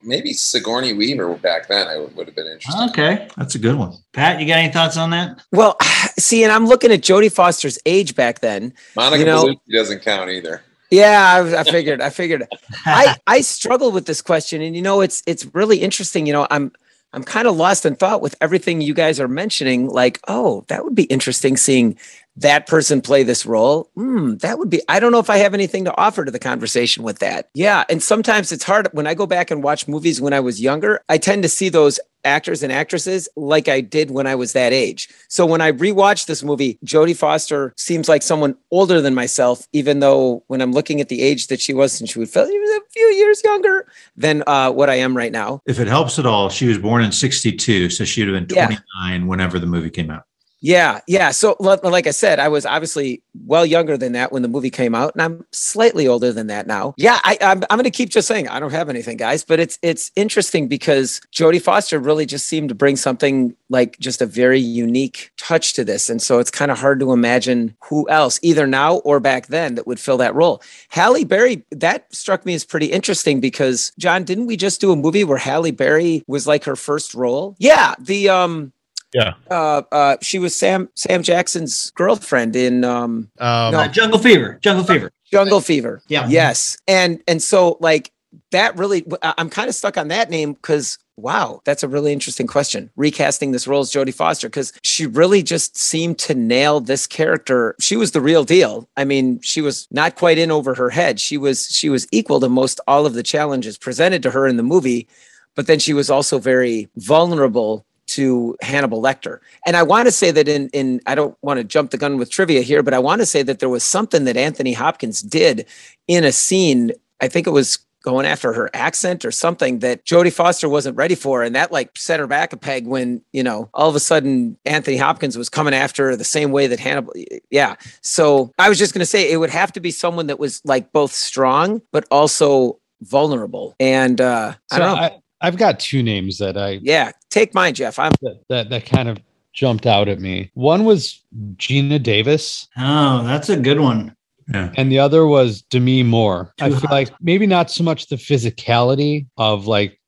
Maybe Sigourney Weaver back then. I would, would have been interesting. Okay. That's a good one. Pat, you got any thoughts on that? Well, see, and I'm looking at Jodie Foster's age back then. Monica You know- Bellucci doesn't count either. Yeah, I, I figured. I figured. I I struggle with this question, and you know, it's it's really interesting. You know, I'm I'm kind of lost in thought with everything you guys are mentioning. Like, oh, that would be interesting seeing that person play this role. Hmm, that would be. I don't know if I have anything to offer to the conversation with that. Yeah, and sometimes it's hard when I go back and watch movies when I was younger. I tend to see those actors and actresses like I did when I was that age. So when I rewatch this movie, Jodie Foster seems like someone older than myself, even though when I'm looking at the age that she was, and she would feel she was a few years younger than uh, what I am right now. If it helps at all, she was born in 62, so she would have been Yeah. 29 whenever the movie came out. Yeah, yeah. So, like I said, I was obviously well younger than that when the movie came out, and I'm slightly older than that now. Yeah, I, I'm, I'm going to keep just saying I don't have anything, guys. But it's it's interesting because Jodie Foster really just seemed to bring something like just a very unique touch to this, and so it's kind of hard to imagine who else, either now or back then, that would fill that role. Halle Berry, that struck me as pretty interesting because John, didn't we just do a movie where Halle Berry was like her first role? Yeah, the um Yeah. uh, uh, she was Sam Sam Jackson's girlfriend in um, Um, No. Uh, Jungle Fever. Jungle Fever. Jungle Fever. Yeah. Yes, and and so like that really, I- I'm kind of stuck on that name because wow, that's a really interesting question. Recasting this role as Jodie Foster because she really just seemed to nail this character. She was the real deal. I mean, she was not quite in over her head. She was she was equal to most all of the challenges presented to her in the movie, but then she was also very vulnerable to Hannibal Lecter. And I want to say that in in I don't want to jump the gun with trivia here, but I want to say that there was something that Anthony Hopkins did in a scene. I think it was going after her accent or something that Jodie Foster wasn't ready for. And that like set her back a peg when, you know, all of a sudden Anthony Hopkins was coming after her the same way that Hannibal. Yeah. So I was just going to say it would have to be someone that was like both strong, but also vulnerable. And uh, I don't know. I, I've got two names that I yeah. Take mine, Jeff. I'm that, that that kind of jumped out at me. One was Geena Davis, Oh, that's a good one. Yeah. and the other was Demi Moore. I feel hot. like maybe not so much the physicality of like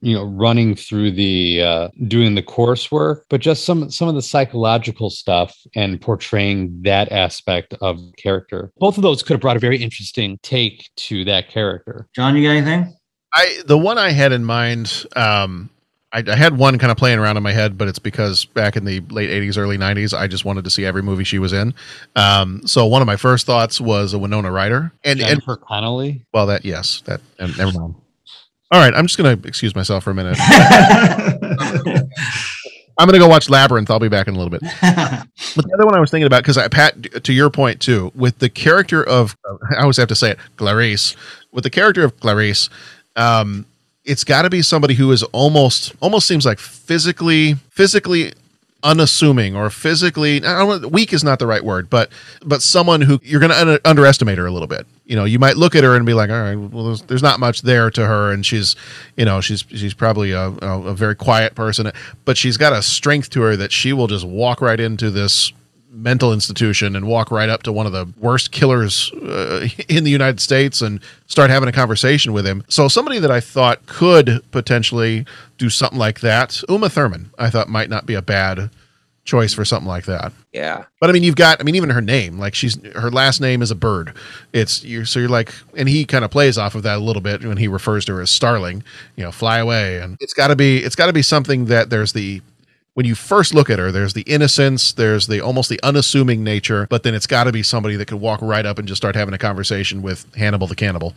you know running through the uh, doing the coursework but just some some of the psychological stuff and portraying that aspect of character both of those could have brought a very interesting take to that character John, you got anything? I the one I had in mind, um, I, I had one kind of playing around in my head, but it's because back in the late '80s, early '90s, I just wanted to see every movie she was in. Um, so one of my first thoughts was a Winona Ryder, and and Jennifer Connelly. well, that yes, that and never mind. All right, I'm just gonna excuse myself for a minute. I'm gonna go watch Labyrinth. I'll be back in a little bit. But the other one I was thinking about because I Pat, to your point too, with the character of I always have to say it, Clarice. With the character of Clarice, um, it's got to be somebody who is almost almost seems like physically physically unassuming or physically weak is not the right word, but but someone who you're going to un- underestimate her a little bit. You know, you might look at her and be like, all right, well, there's, there's not much there to her, and she's, you know, she's she's probably a, a, a very quiet person, but she's got a strength to her that she will just walk right into this mental institution and walk right up to one of the worst killers uh, in the United States and start having a conversation with him. So somebody that I thought could potentially do something like that, Uma Thurman, I thought might not be a bad choice for something like that. Yeah. But I mean, you've got, I mean, even her name, like she's, her last name is a bird. It's, you're, so you're like, and he kind of plays off of that a little bit when he refers to her as Starling, you know, fly away. And it's got to be, it's got to be something that there's the, when you first look at her, there's the innocence, there's the almost the unassuming nature, but then it's got to be somebody that could walk right up and just start having a conversation with Hannibal the cannibal.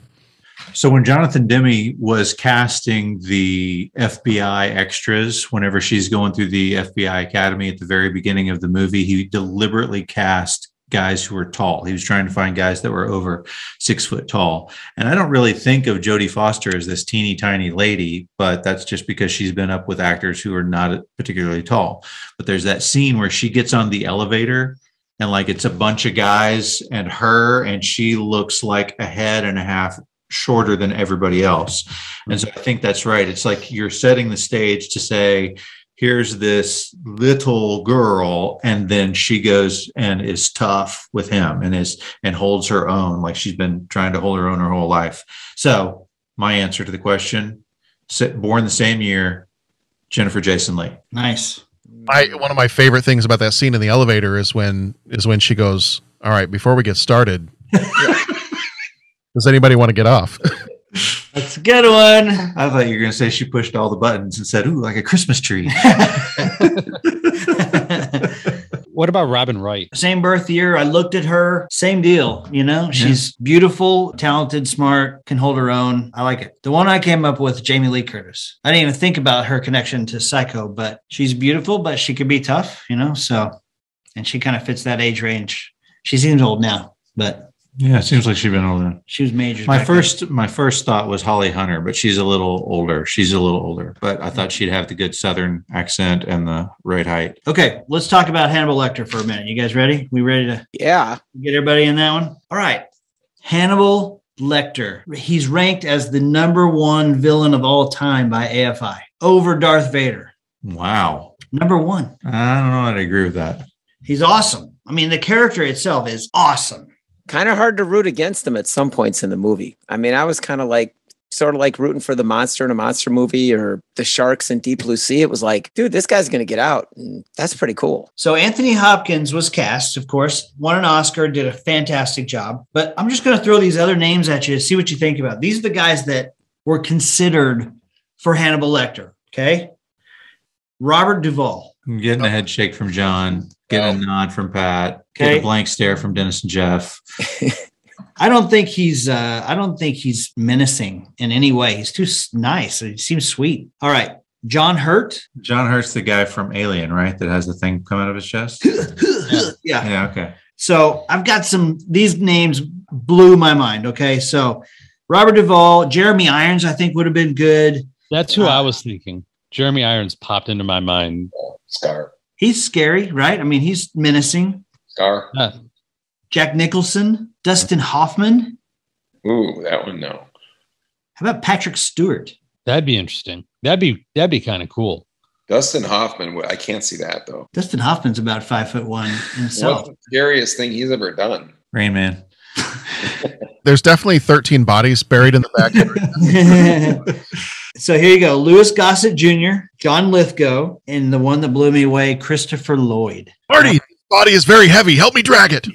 So when Jonathan Demme was casting the FBI extras, whenever she's going through the FBI Academy at the very beginning of the movie, he deliberately cast guys who were tall. He was trying to find guys that were over six foot tall. And I don't really think of Jodie Foster as this teeny tiny lady, but that's just because she's been up with actors who are not particularly tall. But there's that scene where she gets on the elevator and like it's a bunch of guys and her, and she looks like a head and a half shorter than everybody else. And so I think that's right. It's like you're setting the stage to say, here's this little girl and then she goes and is tough with him and is and holds her own like she's been trying to hold her own her whole life. So my answer to the question born the same year jennifer jason leigh nice. I, one of my favorite things about that scene in the elevator is when is when she goes all right before we get started does anybody want to get off That's a good one. I thought you were going to say she pushed all the buttons and said, "Ooh, like a Christmas tree." what about Robin Wright? Same birth year. I looked at her. Same deal. You know, she's beautiful, talented, smart, can hold her own. I like it. The one I came up with, Jamie Lee Curtis. I didn't even think about her connection to Psycho, but she's beautiful, but she could be tough. You know, so and she kind of fits that age range. She seems old now, but Yeah, it seems like she's been older. she was major. My back first my first thought was Holly Hunter, but she's a little older. She's a little older, but I thought she'd have the good southern accent and the right height. Okay, let's talk about Hannibal Lecter for a minute. You guys ready? We ready to Yeah. get everybody in that one? All right. Hannibal Lecter. He's ranked as the number one villain of all time by AFI over Darth Vader. Wow. Number one. I don't know how to agree with that. He's awesome. I mean, the character itself is awesome. Kind of hard to root against them at some points in the movie. I mean, I was kind of like, sort of like rooting for the monster in a monster movie or the sharks in Deep Blue Sea. It was like, dude, this guy's going to get out. And that's pretty cool. So Anthony Hopkins was cast, of course, won an Oscar, did a fantastic job. But I'm just going to throw these other names at you to see what you think about. These are the guys that were considered for Hannibal Lecter. Okay. Robert Duvall. I'm getting a head shake from John, getting a nod from Pat, getting Okay. a blank stare from Dennis and Jeff. I don't think he's uh I don't think he's menacing in any way. He's too nice. He seems sweet. All right. John Hurt. John Hurt's the guy from Alien, right? That has the thing come out of his chest. yeah. Yeah. Okay. So I've got some these names blew my mind. Okay. So Robert Duvall, Jeremy Irons, I think would have been good. That's who I was thinking. Jeremy Irons popped into my mind. Scar. He's scary, right? I mean, he's menacing. Scar. Yeah. Jack Nicholson, Dustin Hoffman. Ooh, that one no. How about Patrick Stewart? That'd be interesting. That'd be that'd be kind of cool. Dustin Hoffman. I can't see that though. Dustin Hoffman's about five foot one himself. What's the scariest thing he's ever done? Rain Man. There's definitely 13 bodies buried in the back. So here you go: Louis Gossett Jr., John Lithgow, and the one that blew me away, Christopher Lloyd. Marty, this body is very heavy. Help me drag it.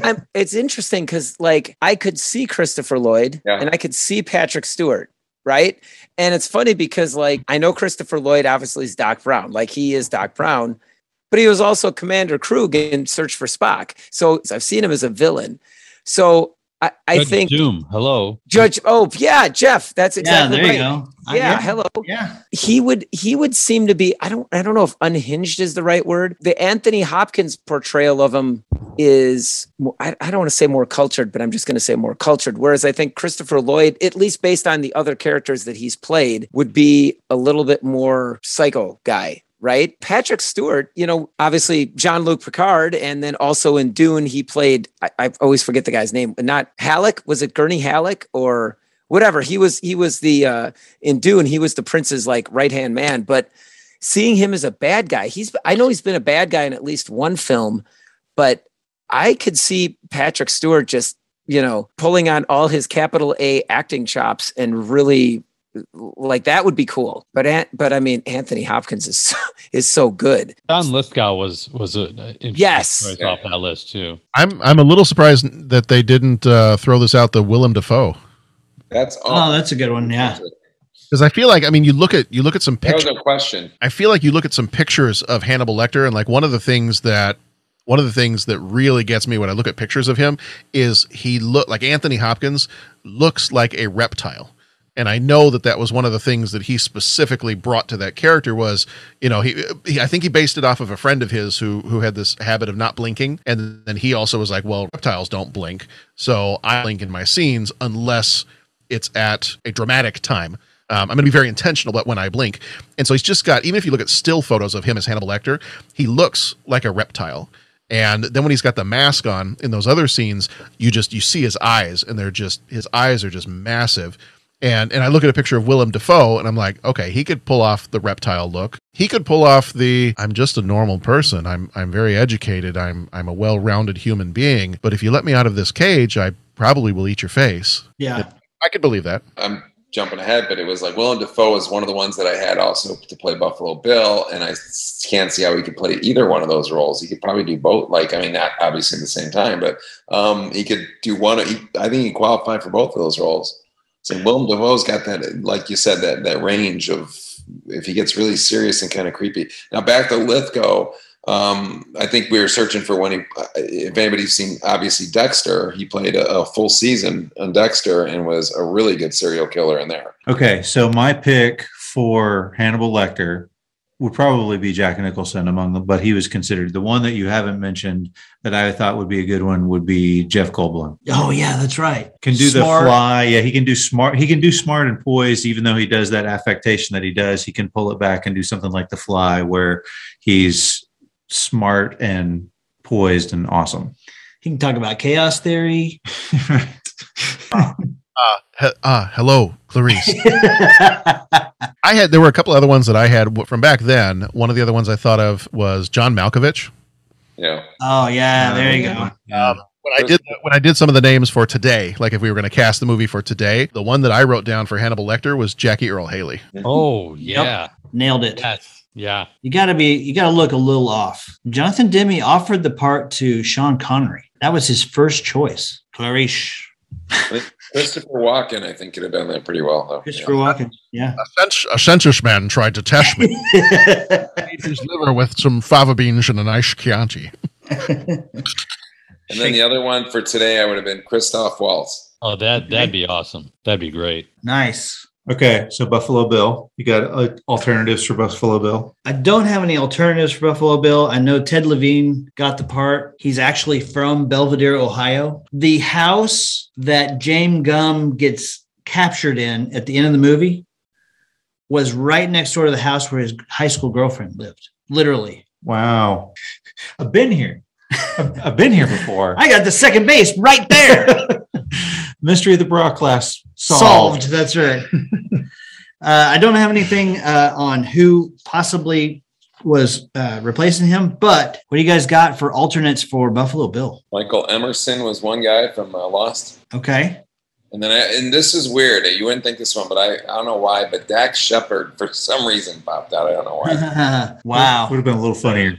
I'm, it's interesting because like I could see Christopher Lloyd Yeah. and I could see Patrick Stewart, right? And it's funny because like I know Christopher Lloyd obviously is Doc Brown, like he is Doc Brown, but he was also Commander Kruge in Search for Spock. So I've seen him as a villain. So I, I Judge think Doom. Hello. Judge. Oh yeah, Jeff. That's exactly yeah, there right. you go. I- Yeah, hello. Yeah. He would he would seem to be I don't I don't know if unhinged is the right word. The Anthony Hopkins portrayal of him is I, I don't want to say more cultured, but I'm just going to say more cultured. Whereas I think Christopher Lloyd, at least based on the other characters that he's played, would be a little bit more psycho guy. Right, Patrick Stewart. You know, obviously Jean Luc Picard, and then also in Dune he played. I, I always forget the guy's name. Not Halleck. Was it Gurney Halleck or whatever? He was. He was the uh, in Dune. He was the prince's like right hand man. But seeing him as a bad guy, he's. I know he's been a bad guy in at least one film, but I could see Patrick Stewart just you know pulling on all his capital A acting chops and really like that would be cool. But but I mean Anthony Hopkins is so, is so good. John Lithgow was was a a Yes. off that list too. I'm I'm a little surprised that they didn't uh, throw this out The Willem Dafoe That's Oh, that's a good one. Yeah. because I feel like I mean you look at you look at some That was pictures. no question. I feel like you look at some pictures of Hannibal Lecter, and like one of the things that one of the things that really gets me when I look at pictures of him is he look like Anthony Hopkins looks like a reptile. And I know that that was one of the things that he specifically brought to that character was, you know, he, he I think he based it off of a friend of his who who had this habit of not blinking, and then he also was like, well, reptiles don't blink, so I blink in my scenes unless it's at a dramatic time. Um, I'm going to be very intentional about when I blink. And so he's just got, even if you look at still photos of him as Hannibal Lecter, he looks like a reptile. And then when he's got the mask on in those other scenes, you just you see his eyes, and they're just his eyes are just massive. And and I look at a picture of Willem Dafoe, and I'm like, okay, he could pull off the reptile look. He could pull off the I'm just a normal person. I'm I'm very educated. I'm I'm a well-rounded human being. But if you let me out of this cage, I probably will eat your face. Yeah. I could believe that. I'm jumping ahead, but it was like Willem Dafoe was one of the ones that I had also to play Buffalo Bill, and I can't see how he could play either one of those roles. He could probably do both. Like, I mean, not obviously at the same time, but um, he could do one. He, I think he qualified for both of those roles. So Willem Dafoe's got that, like you said, that that range of if he gets really serious and kind of creepy. Now back to Lithgow. Um, I think we were searching for when he, if anybody's seen, obviously Dexter, he played a, a full season on Dexter and was a really good serial killer in there. Okay, so my pick for Hannibal Lecter would probably be Jack Nicholson among them, but he was considered the one that you haven't mentioned that I thought would be a good one would be Jeff Goldblum. Oh yeah, that's right. Can do Smart. the fly. Yeah, he can do smart. He can do smart and poised, even though he does that affectation that he does. He can pull it back and do something like the fly where he's smart and poised and awesome. He can talk about chaos theory. Uh, he- uh, hello, Clarice. I had there were a couple other ones that I had from back then. One of the other ones I thought of was John Malkovich. Yeah. Oh yeah, there you go. Um, when I did when I did some of the names for today, like if we were going to cast the movie for today, the one that I wrote down for Hannibal Lecter was Jackie Earle Haley. Oh yeah, Nailed it. yes, yeah. You got to be. You got to look a little off. Jonathan Demme offered the part to Sean Connery. That was his first choice. Clarice. Christopher Walken, I think, could have done that pretty well, though. Christopher Walken. Yeah. A, cens- a census man tried to test me. Ate his liver with some fava beans and an ice Chianti. And then the other one for today, I would have been Christoph Waltz. Oh, that that'd be awesome. That'd be great. nice. Okay, so Buffalo Bill. You got uh, alternatives for Buffalo Bill? I don't have any alternatives for Buffalo Bill. I know Ted Levine got the part. He's actually from Belvedere, Ohio. The house that James Gumb gets captured in at the end of the movie was right next door to the house where his high school girlfriend lived. Literally. Wow, I've been here. I've been here before. I got the second base right there. Mystery of the Bra class solved. solved. That's right. uh, I don't have anything uh, on who possibly was uh, replacing him, but what do you guys got for alternates for Buffalo Bill? Michael Emerson was one guy from uh, Lost. Okay. And then, I, and this is weird. You wouldn't think this one, but I, I don't know why. But Dax Shepard, for some reason, popped out. I don't know why. wow. Would have been a little funnier.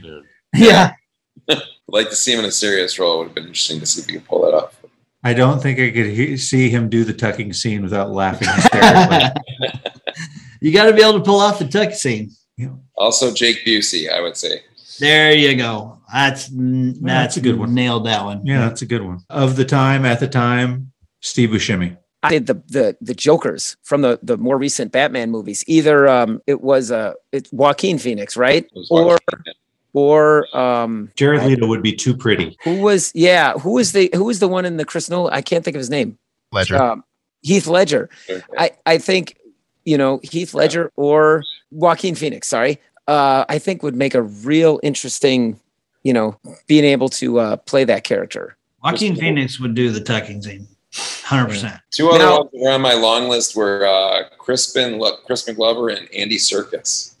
Yeah. I'd like to see him in a serious role. It would have been interesting to see if he could pull that off. I don't think I could he- see him do the tucking scene without laughing hysterically. you got to be able to pull off the tuck scene. Also, Jake Busey, I would say. There you go. That's that's, that's a good one. Nailed that one. yeah, that's a good one. Of the time, at the time, Steve Buscemi. I did the the the Jokers from the the more recent Batman movies. Either um it was uh it's Joaquin Phoenix, right? was Or Joaquin, or um Jared Leto would be too pretty. who was yeah, who was the who was the one in the Chris Nolan? I can't think of his name. Ledger. Um Heath Ledger. I I think you know Heath Ledger or Joaquin Phoenix, sorry. Uh I think would make a real interesting, you know, being able to uh play that character. Joaquin Phoenix would do the tucking scene. 100%. Two other Now- ones that were on my long list were uh, Crispin, Crispin Glover and Andy Serkis.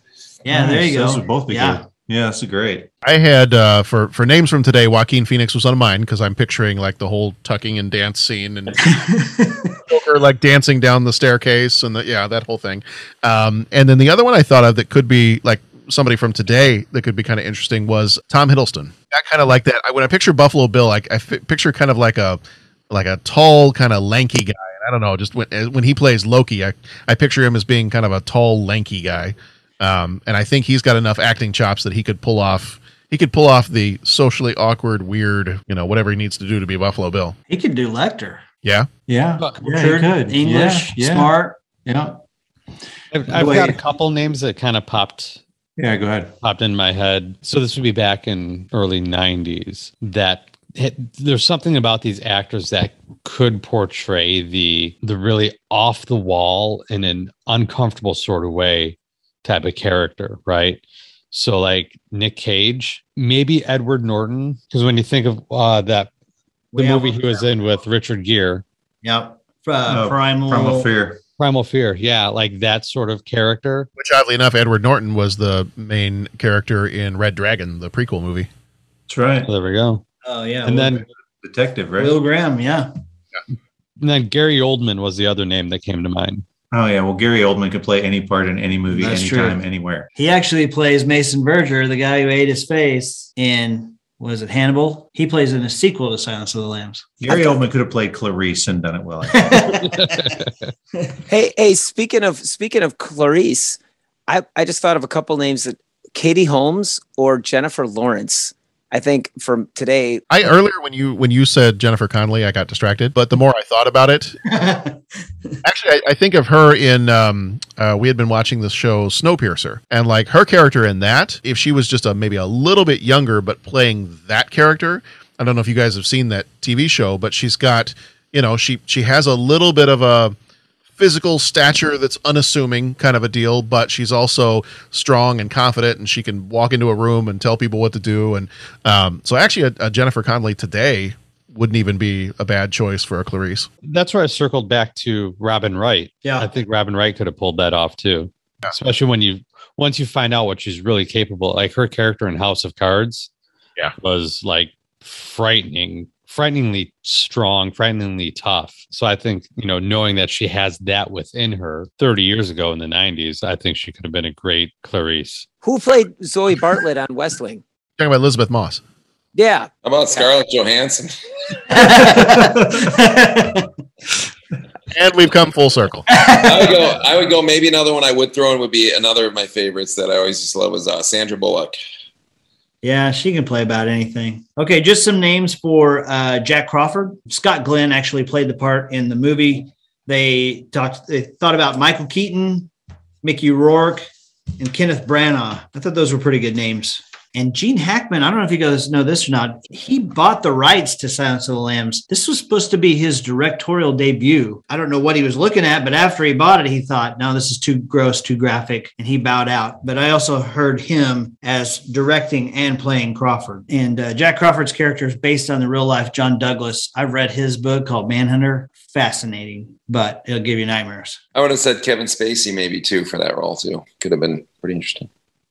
Yeah, there you go. Those would both be yeah. good. Yeah, that's great. I had uh, for for names from today. Joaquin Phoenix was on mine because I'm picturing like the whole tucking and dance scene and Joker like dancing down the staircase and the, yeah that whole thing. Um, and then the other one I thought of that could be like somebody from today that could be kind of interesting was Tom Hiddleston. I kind of like that. I, when I picture Buffalo Bill, like I f- picture kind of like a like a tall kind of lanky guy. And I don't know, just when when he plays Loki, I I picture him as being kind of a tall lanky guy. Um, and I think he's got enough acting chops that he could pull off. He could pull off the socially awkward, weird, you know, whatever he needs to do to be Buffalo Bill. He could do Lecter. Yeah, Yeah, But- yeah, he Cultured, could. English, yeah, yeah, smart. Yeah, I've, I've got a couple names that kind of popped yeah. Go ahead. popped in my head. So this would be back in early '90s. That hit, there's something about these actors that could portray the the really off the wall in an uncomfortable sort of way type of character, right? So like Nick Cage, maybe Edward Norton, because when you think of uh, that the We have movie he was in with Richard Gere, Yep. Uh, Oh, primal. Primal Fear. Primal Fear, yeah, like that sort of character. which oddly enough, Edward Norton was the main character in Red Dragon, the prequel movie. That's right. There we go. Oh yeah. And Will- then Detective, right? Will Graham. Yeah. and then Gary Oldman was the other name that came to mind. Oh yeah. Well, Gary Oldman could play any part in any movie, That's true. anytime, anywhere. He actually plays Mason Verger, the guy who ate his face in was it Hannibal? He plays in a sequel to Silence of the Lambs. Gary Oldman could have played Clarice and done it well. Hey, hey, speaking of speaking of Clarice, I, I just thought of a couple names that Katie Holmes or Jennifer Lawrence. I think from today, I earlier when you when you said Jennifer Connelly, I got distracted. But the more I thought about it, actually, I, I think of her in. Um, uh, we had been watching this show Snowpiercer, and like her character in that, if she was just a maybe a little bit younger, but playing that character, I don't know if you guys have seen that TV show, but she's got, you know, she she has a little bit of a physical stature that's unassuming kind of a deal but she's also strong and confident and she can walk into a room and tell people what to do and um, so actually a, a jennifer connelly today wouldn't even be a bad choice for a clarice That's where I circled back to Robin Wright. Yeah. I think Robin Wright could have pulled that off too. Yeah. Especially when you once you find out what she's really capable. Like her character in House of Cards, Yeah. was like frightening, frighteningly strong, frighteningly tough. So I think you know, knowing that she has that within her 30 years ago in the 90s, I think she could have been a great Clarice. who played Zoe Bartlett on West Wing? talking about elisabeth moss Yeah, How about Scarlett Johansson? and we've come full circle I would go. I would go. Maybe another one I would throw in would be another of my favorites that I always just love was uh, Sandra Bullock. Yeah, she can play about anything. Okay, just some names for uh, Jack Crawford. Scott Glenn actually played the part in the movie. They talked. They thought about Michael Keaton, Mickey Rourke, and Kenneth Branagh. I thought those were pretty good names. And Gene Hackman, I don't know if you guys know this or not. He bought the rights to Silence of the Lambs. This was supposed to be his directorial debut. I don't know what he was looking at, but after he bought it, he thought, no, this is too gross, too graphic, and he bowed out. But I also heard him as directing and playing Crawford. And uh, Jack Crawford's character is based on the real life John Douglas. I've read his book called Manhunter. Fascinating, but it'll give you nightmares. I would have said Kevin Spacey maybe too for that role too. Could have been pretty interesting.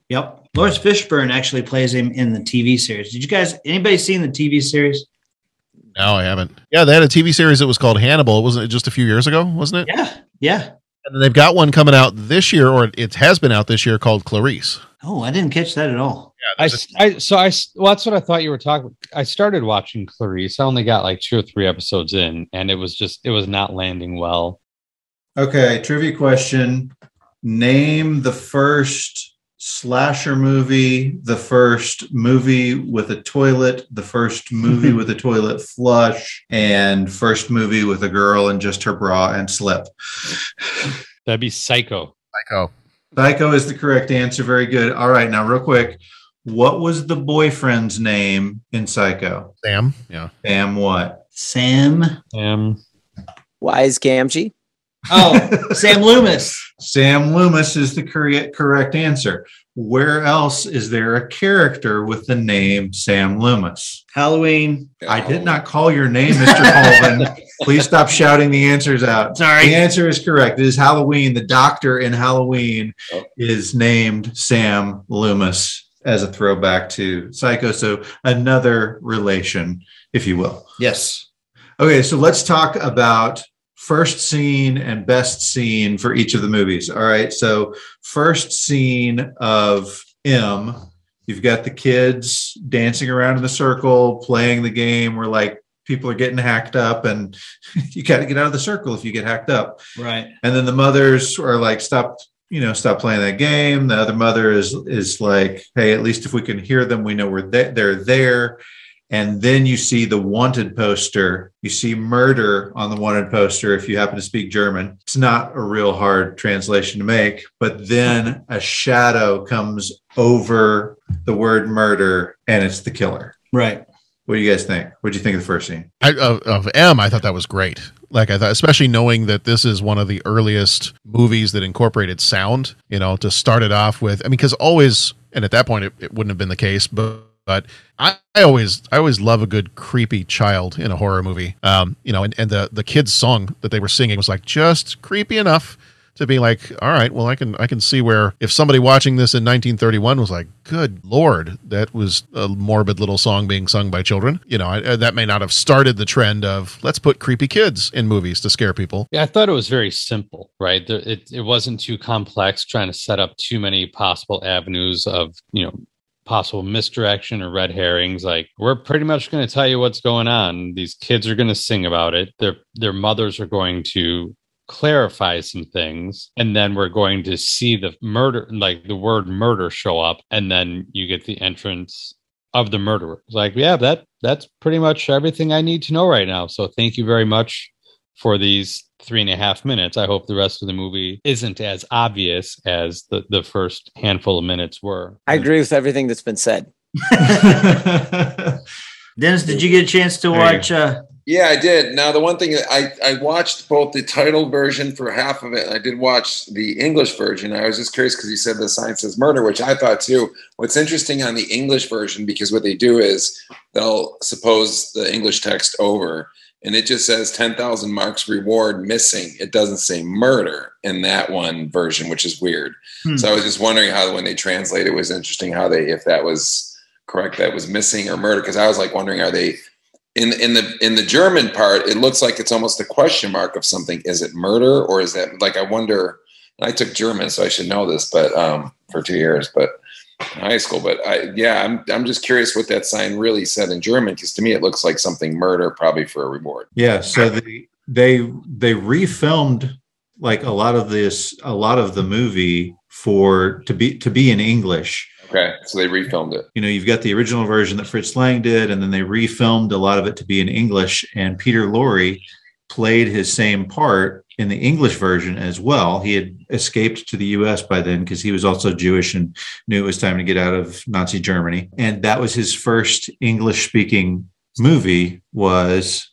Yep. Laurence Fishburne actually plays him in the TV series. Did you guys, anybody seen the TV series? No, I haven't. Yeah, they had a TV series that was called Hannibal. Wasn't it just a few years ago? Wasn't it? Yeah, yeah. And then they've got one coming out this year, or it has been out this year, called Clarice. Oh, I didn't catch that at all. Yeah, I, I so I well that's what I thought you were talking. I started watching Clarice. I only got like two or three episodes in, and it was just it was not landing well. Okay, trivia question. Name the first slasher movie, the first movie with a toilet, the first movie with a toilet flush, and first movie with a girl and just her bra and slip. That'd be Psycho. Psycho. Psycho is the correct answer. Very good. All right, now real quick. What was the boyfriend's name in Psycho? Sam. Yeah. Sam what? Sam. Um, Wise Gamgee. Oh, Sam Loomis. Sam Loomis is the correct answer. Where else is there a character with the name Sam Loomis? Halloween. I did not call your name, Mr. Colvin. Please stop shouting the answers out. Sorry. The answer is correct. It is Halloween. The doctor in Halloween oh. is named Sam Loomis as a throwback to Psycho. So another relation, if you will. Yes. Okay, so let's talk about first scene and best scene for each of the movies. All right, so first scene of M, you've got the kids dancing around in the circle, playing the game where like people are getting hacked up, and you got to get out of the circle if you get hacked up. Right. And then the mothers are like, stop, you know, stop playing that game. The other mother is is like, hey, at least if we can hear them, we know we're th- they're there. And then you see the wanted poster. You see murder on the wanted poster if you happen to speak German. It's not a real hard translation to make, but then a shadow comes over the word murder and it's the killer. Right. What do you guys think? What do you think of the first scene? I, of, of M, I thought that was great. Like I thought, especially knowing that this is one of the earliest movies that incorporated sound. You know, to start it off with. I mean, because always, and at that point, it, it wouldn't have been the case, but. But I, I always I always love a good creepy child in a horror movie. Um, you know, and, and the the kids' song that they were singing was like just creepy enough to be like, all right, well, I can I can see where if somebody watching this in 1931 was like, good lord, that was a morbid little song being sung by children. You know, I, that may not have started the trend of let's put creepy kids in movies to scare people. Yeah, I thought it was very simple, right? It it wasn't too complex, trying to set up too many possible avenues of you know possible misdirection or red herrings. Like we're pretty much going to tell you what's going on. These kids are going to sing about it. Their their mothers are going to clarify some things and then we're going to see the murder like the word murder show up and then you get the entrance of the murderer it's like yeah that that's pretty much everything i need to know right now so thank you very much for these three and a half minutes i hope the rest of the movie isn't as obvious as the, the first handful of minutes were I agree with everything that's been said. Dennis, did you get a chance to watch? Uh, Yeah, I did. Now, the one thing I, I watched both the title version for half of it, and I did watch the English version. I was just curious because you said the sign says murder, which I thought too. What's interesting on the English version, because what they do is they'll suppose the English text over, and it just says 10,000 marks reward missing. It doesn't say murder in that one version, which is weird. Hmm. So I was just wondering how, when they translate it, was interesting how they, if that was correct, that was missing or murder. Because I was like wondering, are they in in the in the German part, it looks like it's almost a question mark of something. Is it murder or is that like I wonder? I took German, so I should know this, but um, for two years, but high school. But I yeah, I'm I'm just curious what that sign really said in German because to me it looks like something murder, probably for a reward. Yeah, so they they they refilmed like a lot of this a lot of the movie for to be to be in English. Okay, so they refilmed it. You know, you've got the original version that Fritz Lang did, and then they refilmed a lot of it to be in English. And Peter Lorre played his same part in the English version as well. He had escaped to the US by then because he was also Jewish and knew it was time to get out of Nazi Germany. And that was his first English speaking movie was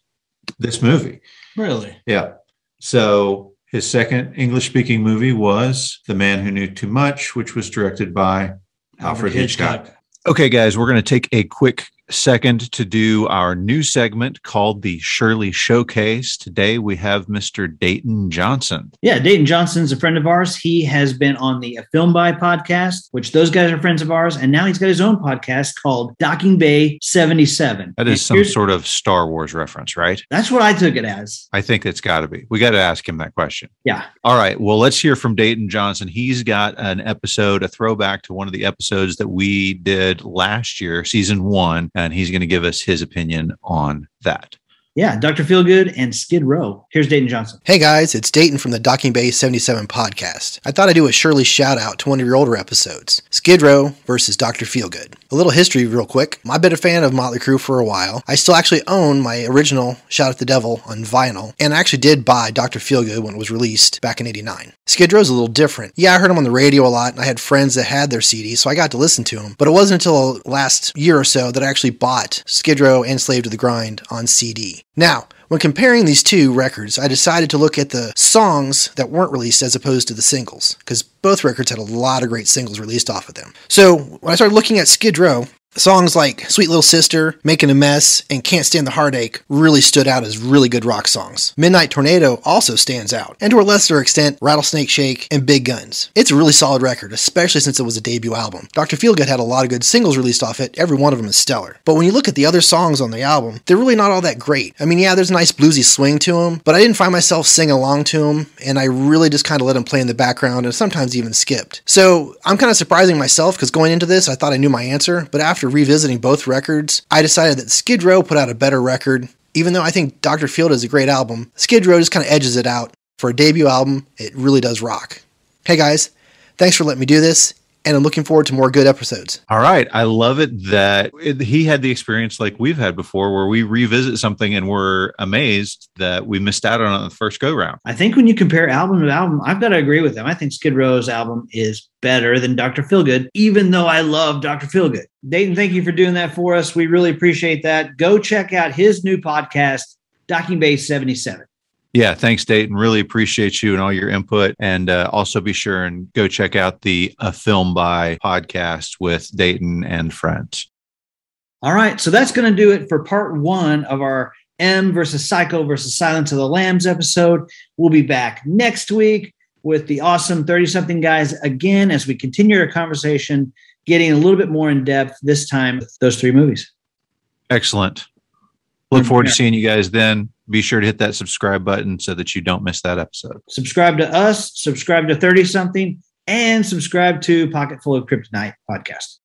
this movie. really? Yeah. So his second English speaking movie was The Man Who Knew Too Much, which was directed by Alfred Hitchcock. Okay, guys, we're going to take a quick Second, to do our new segment called the Shirley Showcase. Today we have Mr. Dayton Johnson. Yeah, Dayton Johnson's a friend of ours. He has been on the a Film By podcast, which those guys are friends of ours, and now he's got his own podcast called Docking Bay 77. That is And some sort of Star Wars reference, right? That's what I took it as. I think it's got to be. We got to ask him that question. Yeah. All right. Well, let's hear from Dayton Johnson. He's got an episode, a throwback to one of the episodes that we did last year, season one, and he's going to give us his opinion on that. Yeah, Dr. Feelgood and Skid Row. Here's Dayton Johnson. Hey guys, it's Dayton from the Docking Bay 77 podcast. I thought I'd do a Shirley shout out to one of your older episodes Skid Row versus Dr. Feelgood. A little history, real quick. I've been a fan of Motley Crue for a while. I still actually own my original Shout at the Devil on vinyl, and I actually did buy Dr. Feelgood when it was released back in 89. Skid Row's a little different. Yeah, I heard him on the radio a lot, and I had friends that had their CDs, so I got to listen to him. But it wasn't until last year or so that I actually bought Skid Row and Slave to the Grind on CD. Now, when comparing these two records, I decided to look at the songs that weren't released as opposed to the singles, because both records had a lot of great singles released off of them. So when I started looking at Skid Row, songs like Sweet Little Sister, Making a Mess, and Can't Stand the Heartache really stood out as really good rock songs. Midnight Tornado also stands out, and to a lesser extent, Rattlesnake Shake and Big Guns. It's a really solid record, especially since it was a debut album. Dr. Feelgood had a lot of good singles released off it, every one of them is stellar. But when you look at the other songs on the album, they're really not all that great. I mean, yeah, there's a nice bluesy swing to them, but I didn't find myself singing along to them, and I really just kind of let them play in the background and sometimes even skipped. So I'm kind of surprising myself because going into this, I thought I knew my answer, but after revisiting both records, I decided that Skid Row put out a better record. Even though I think Dr. Feelgood is a great album, Skid Row just kind of edges it out. For a debut album, it really does rock. Hey guys, thanks for letting me do this, and I'm looking forward to more good episodes. All right. I love it that it- he had the experience like we've had before where we revisit something and we're amazed that we missed out on it the first go round. I think when you compare album to album, I've got to agree with them. I think Skid Row's album is better than Dr. Feelgood, even though I love Dr. Feelgood. Dayton, thank you for doing that for us. We really appreciate that. Go check out his new podcast, Docking Bay 77. Yeah, thanks, Dayton. Really appreciate you and all your input. And uh, also be sure and go check out the A Film By podcast with Dayton and friends. All right, so that's going to do it for part one of our M versus Psycho versus Silence of the Lambs episode. We'll be back next week with the awesome 30 something guys again as we continue our conversation, getting a little bit more in depth this time with those three movies. Excellent. Look forward to seeing you guys then. Be sure to hit that subscribe button so that you don't miss that episode. Subscribe to us, subscribe to 30 something, and subscribe to Pocket Full of Kryptonite podcast.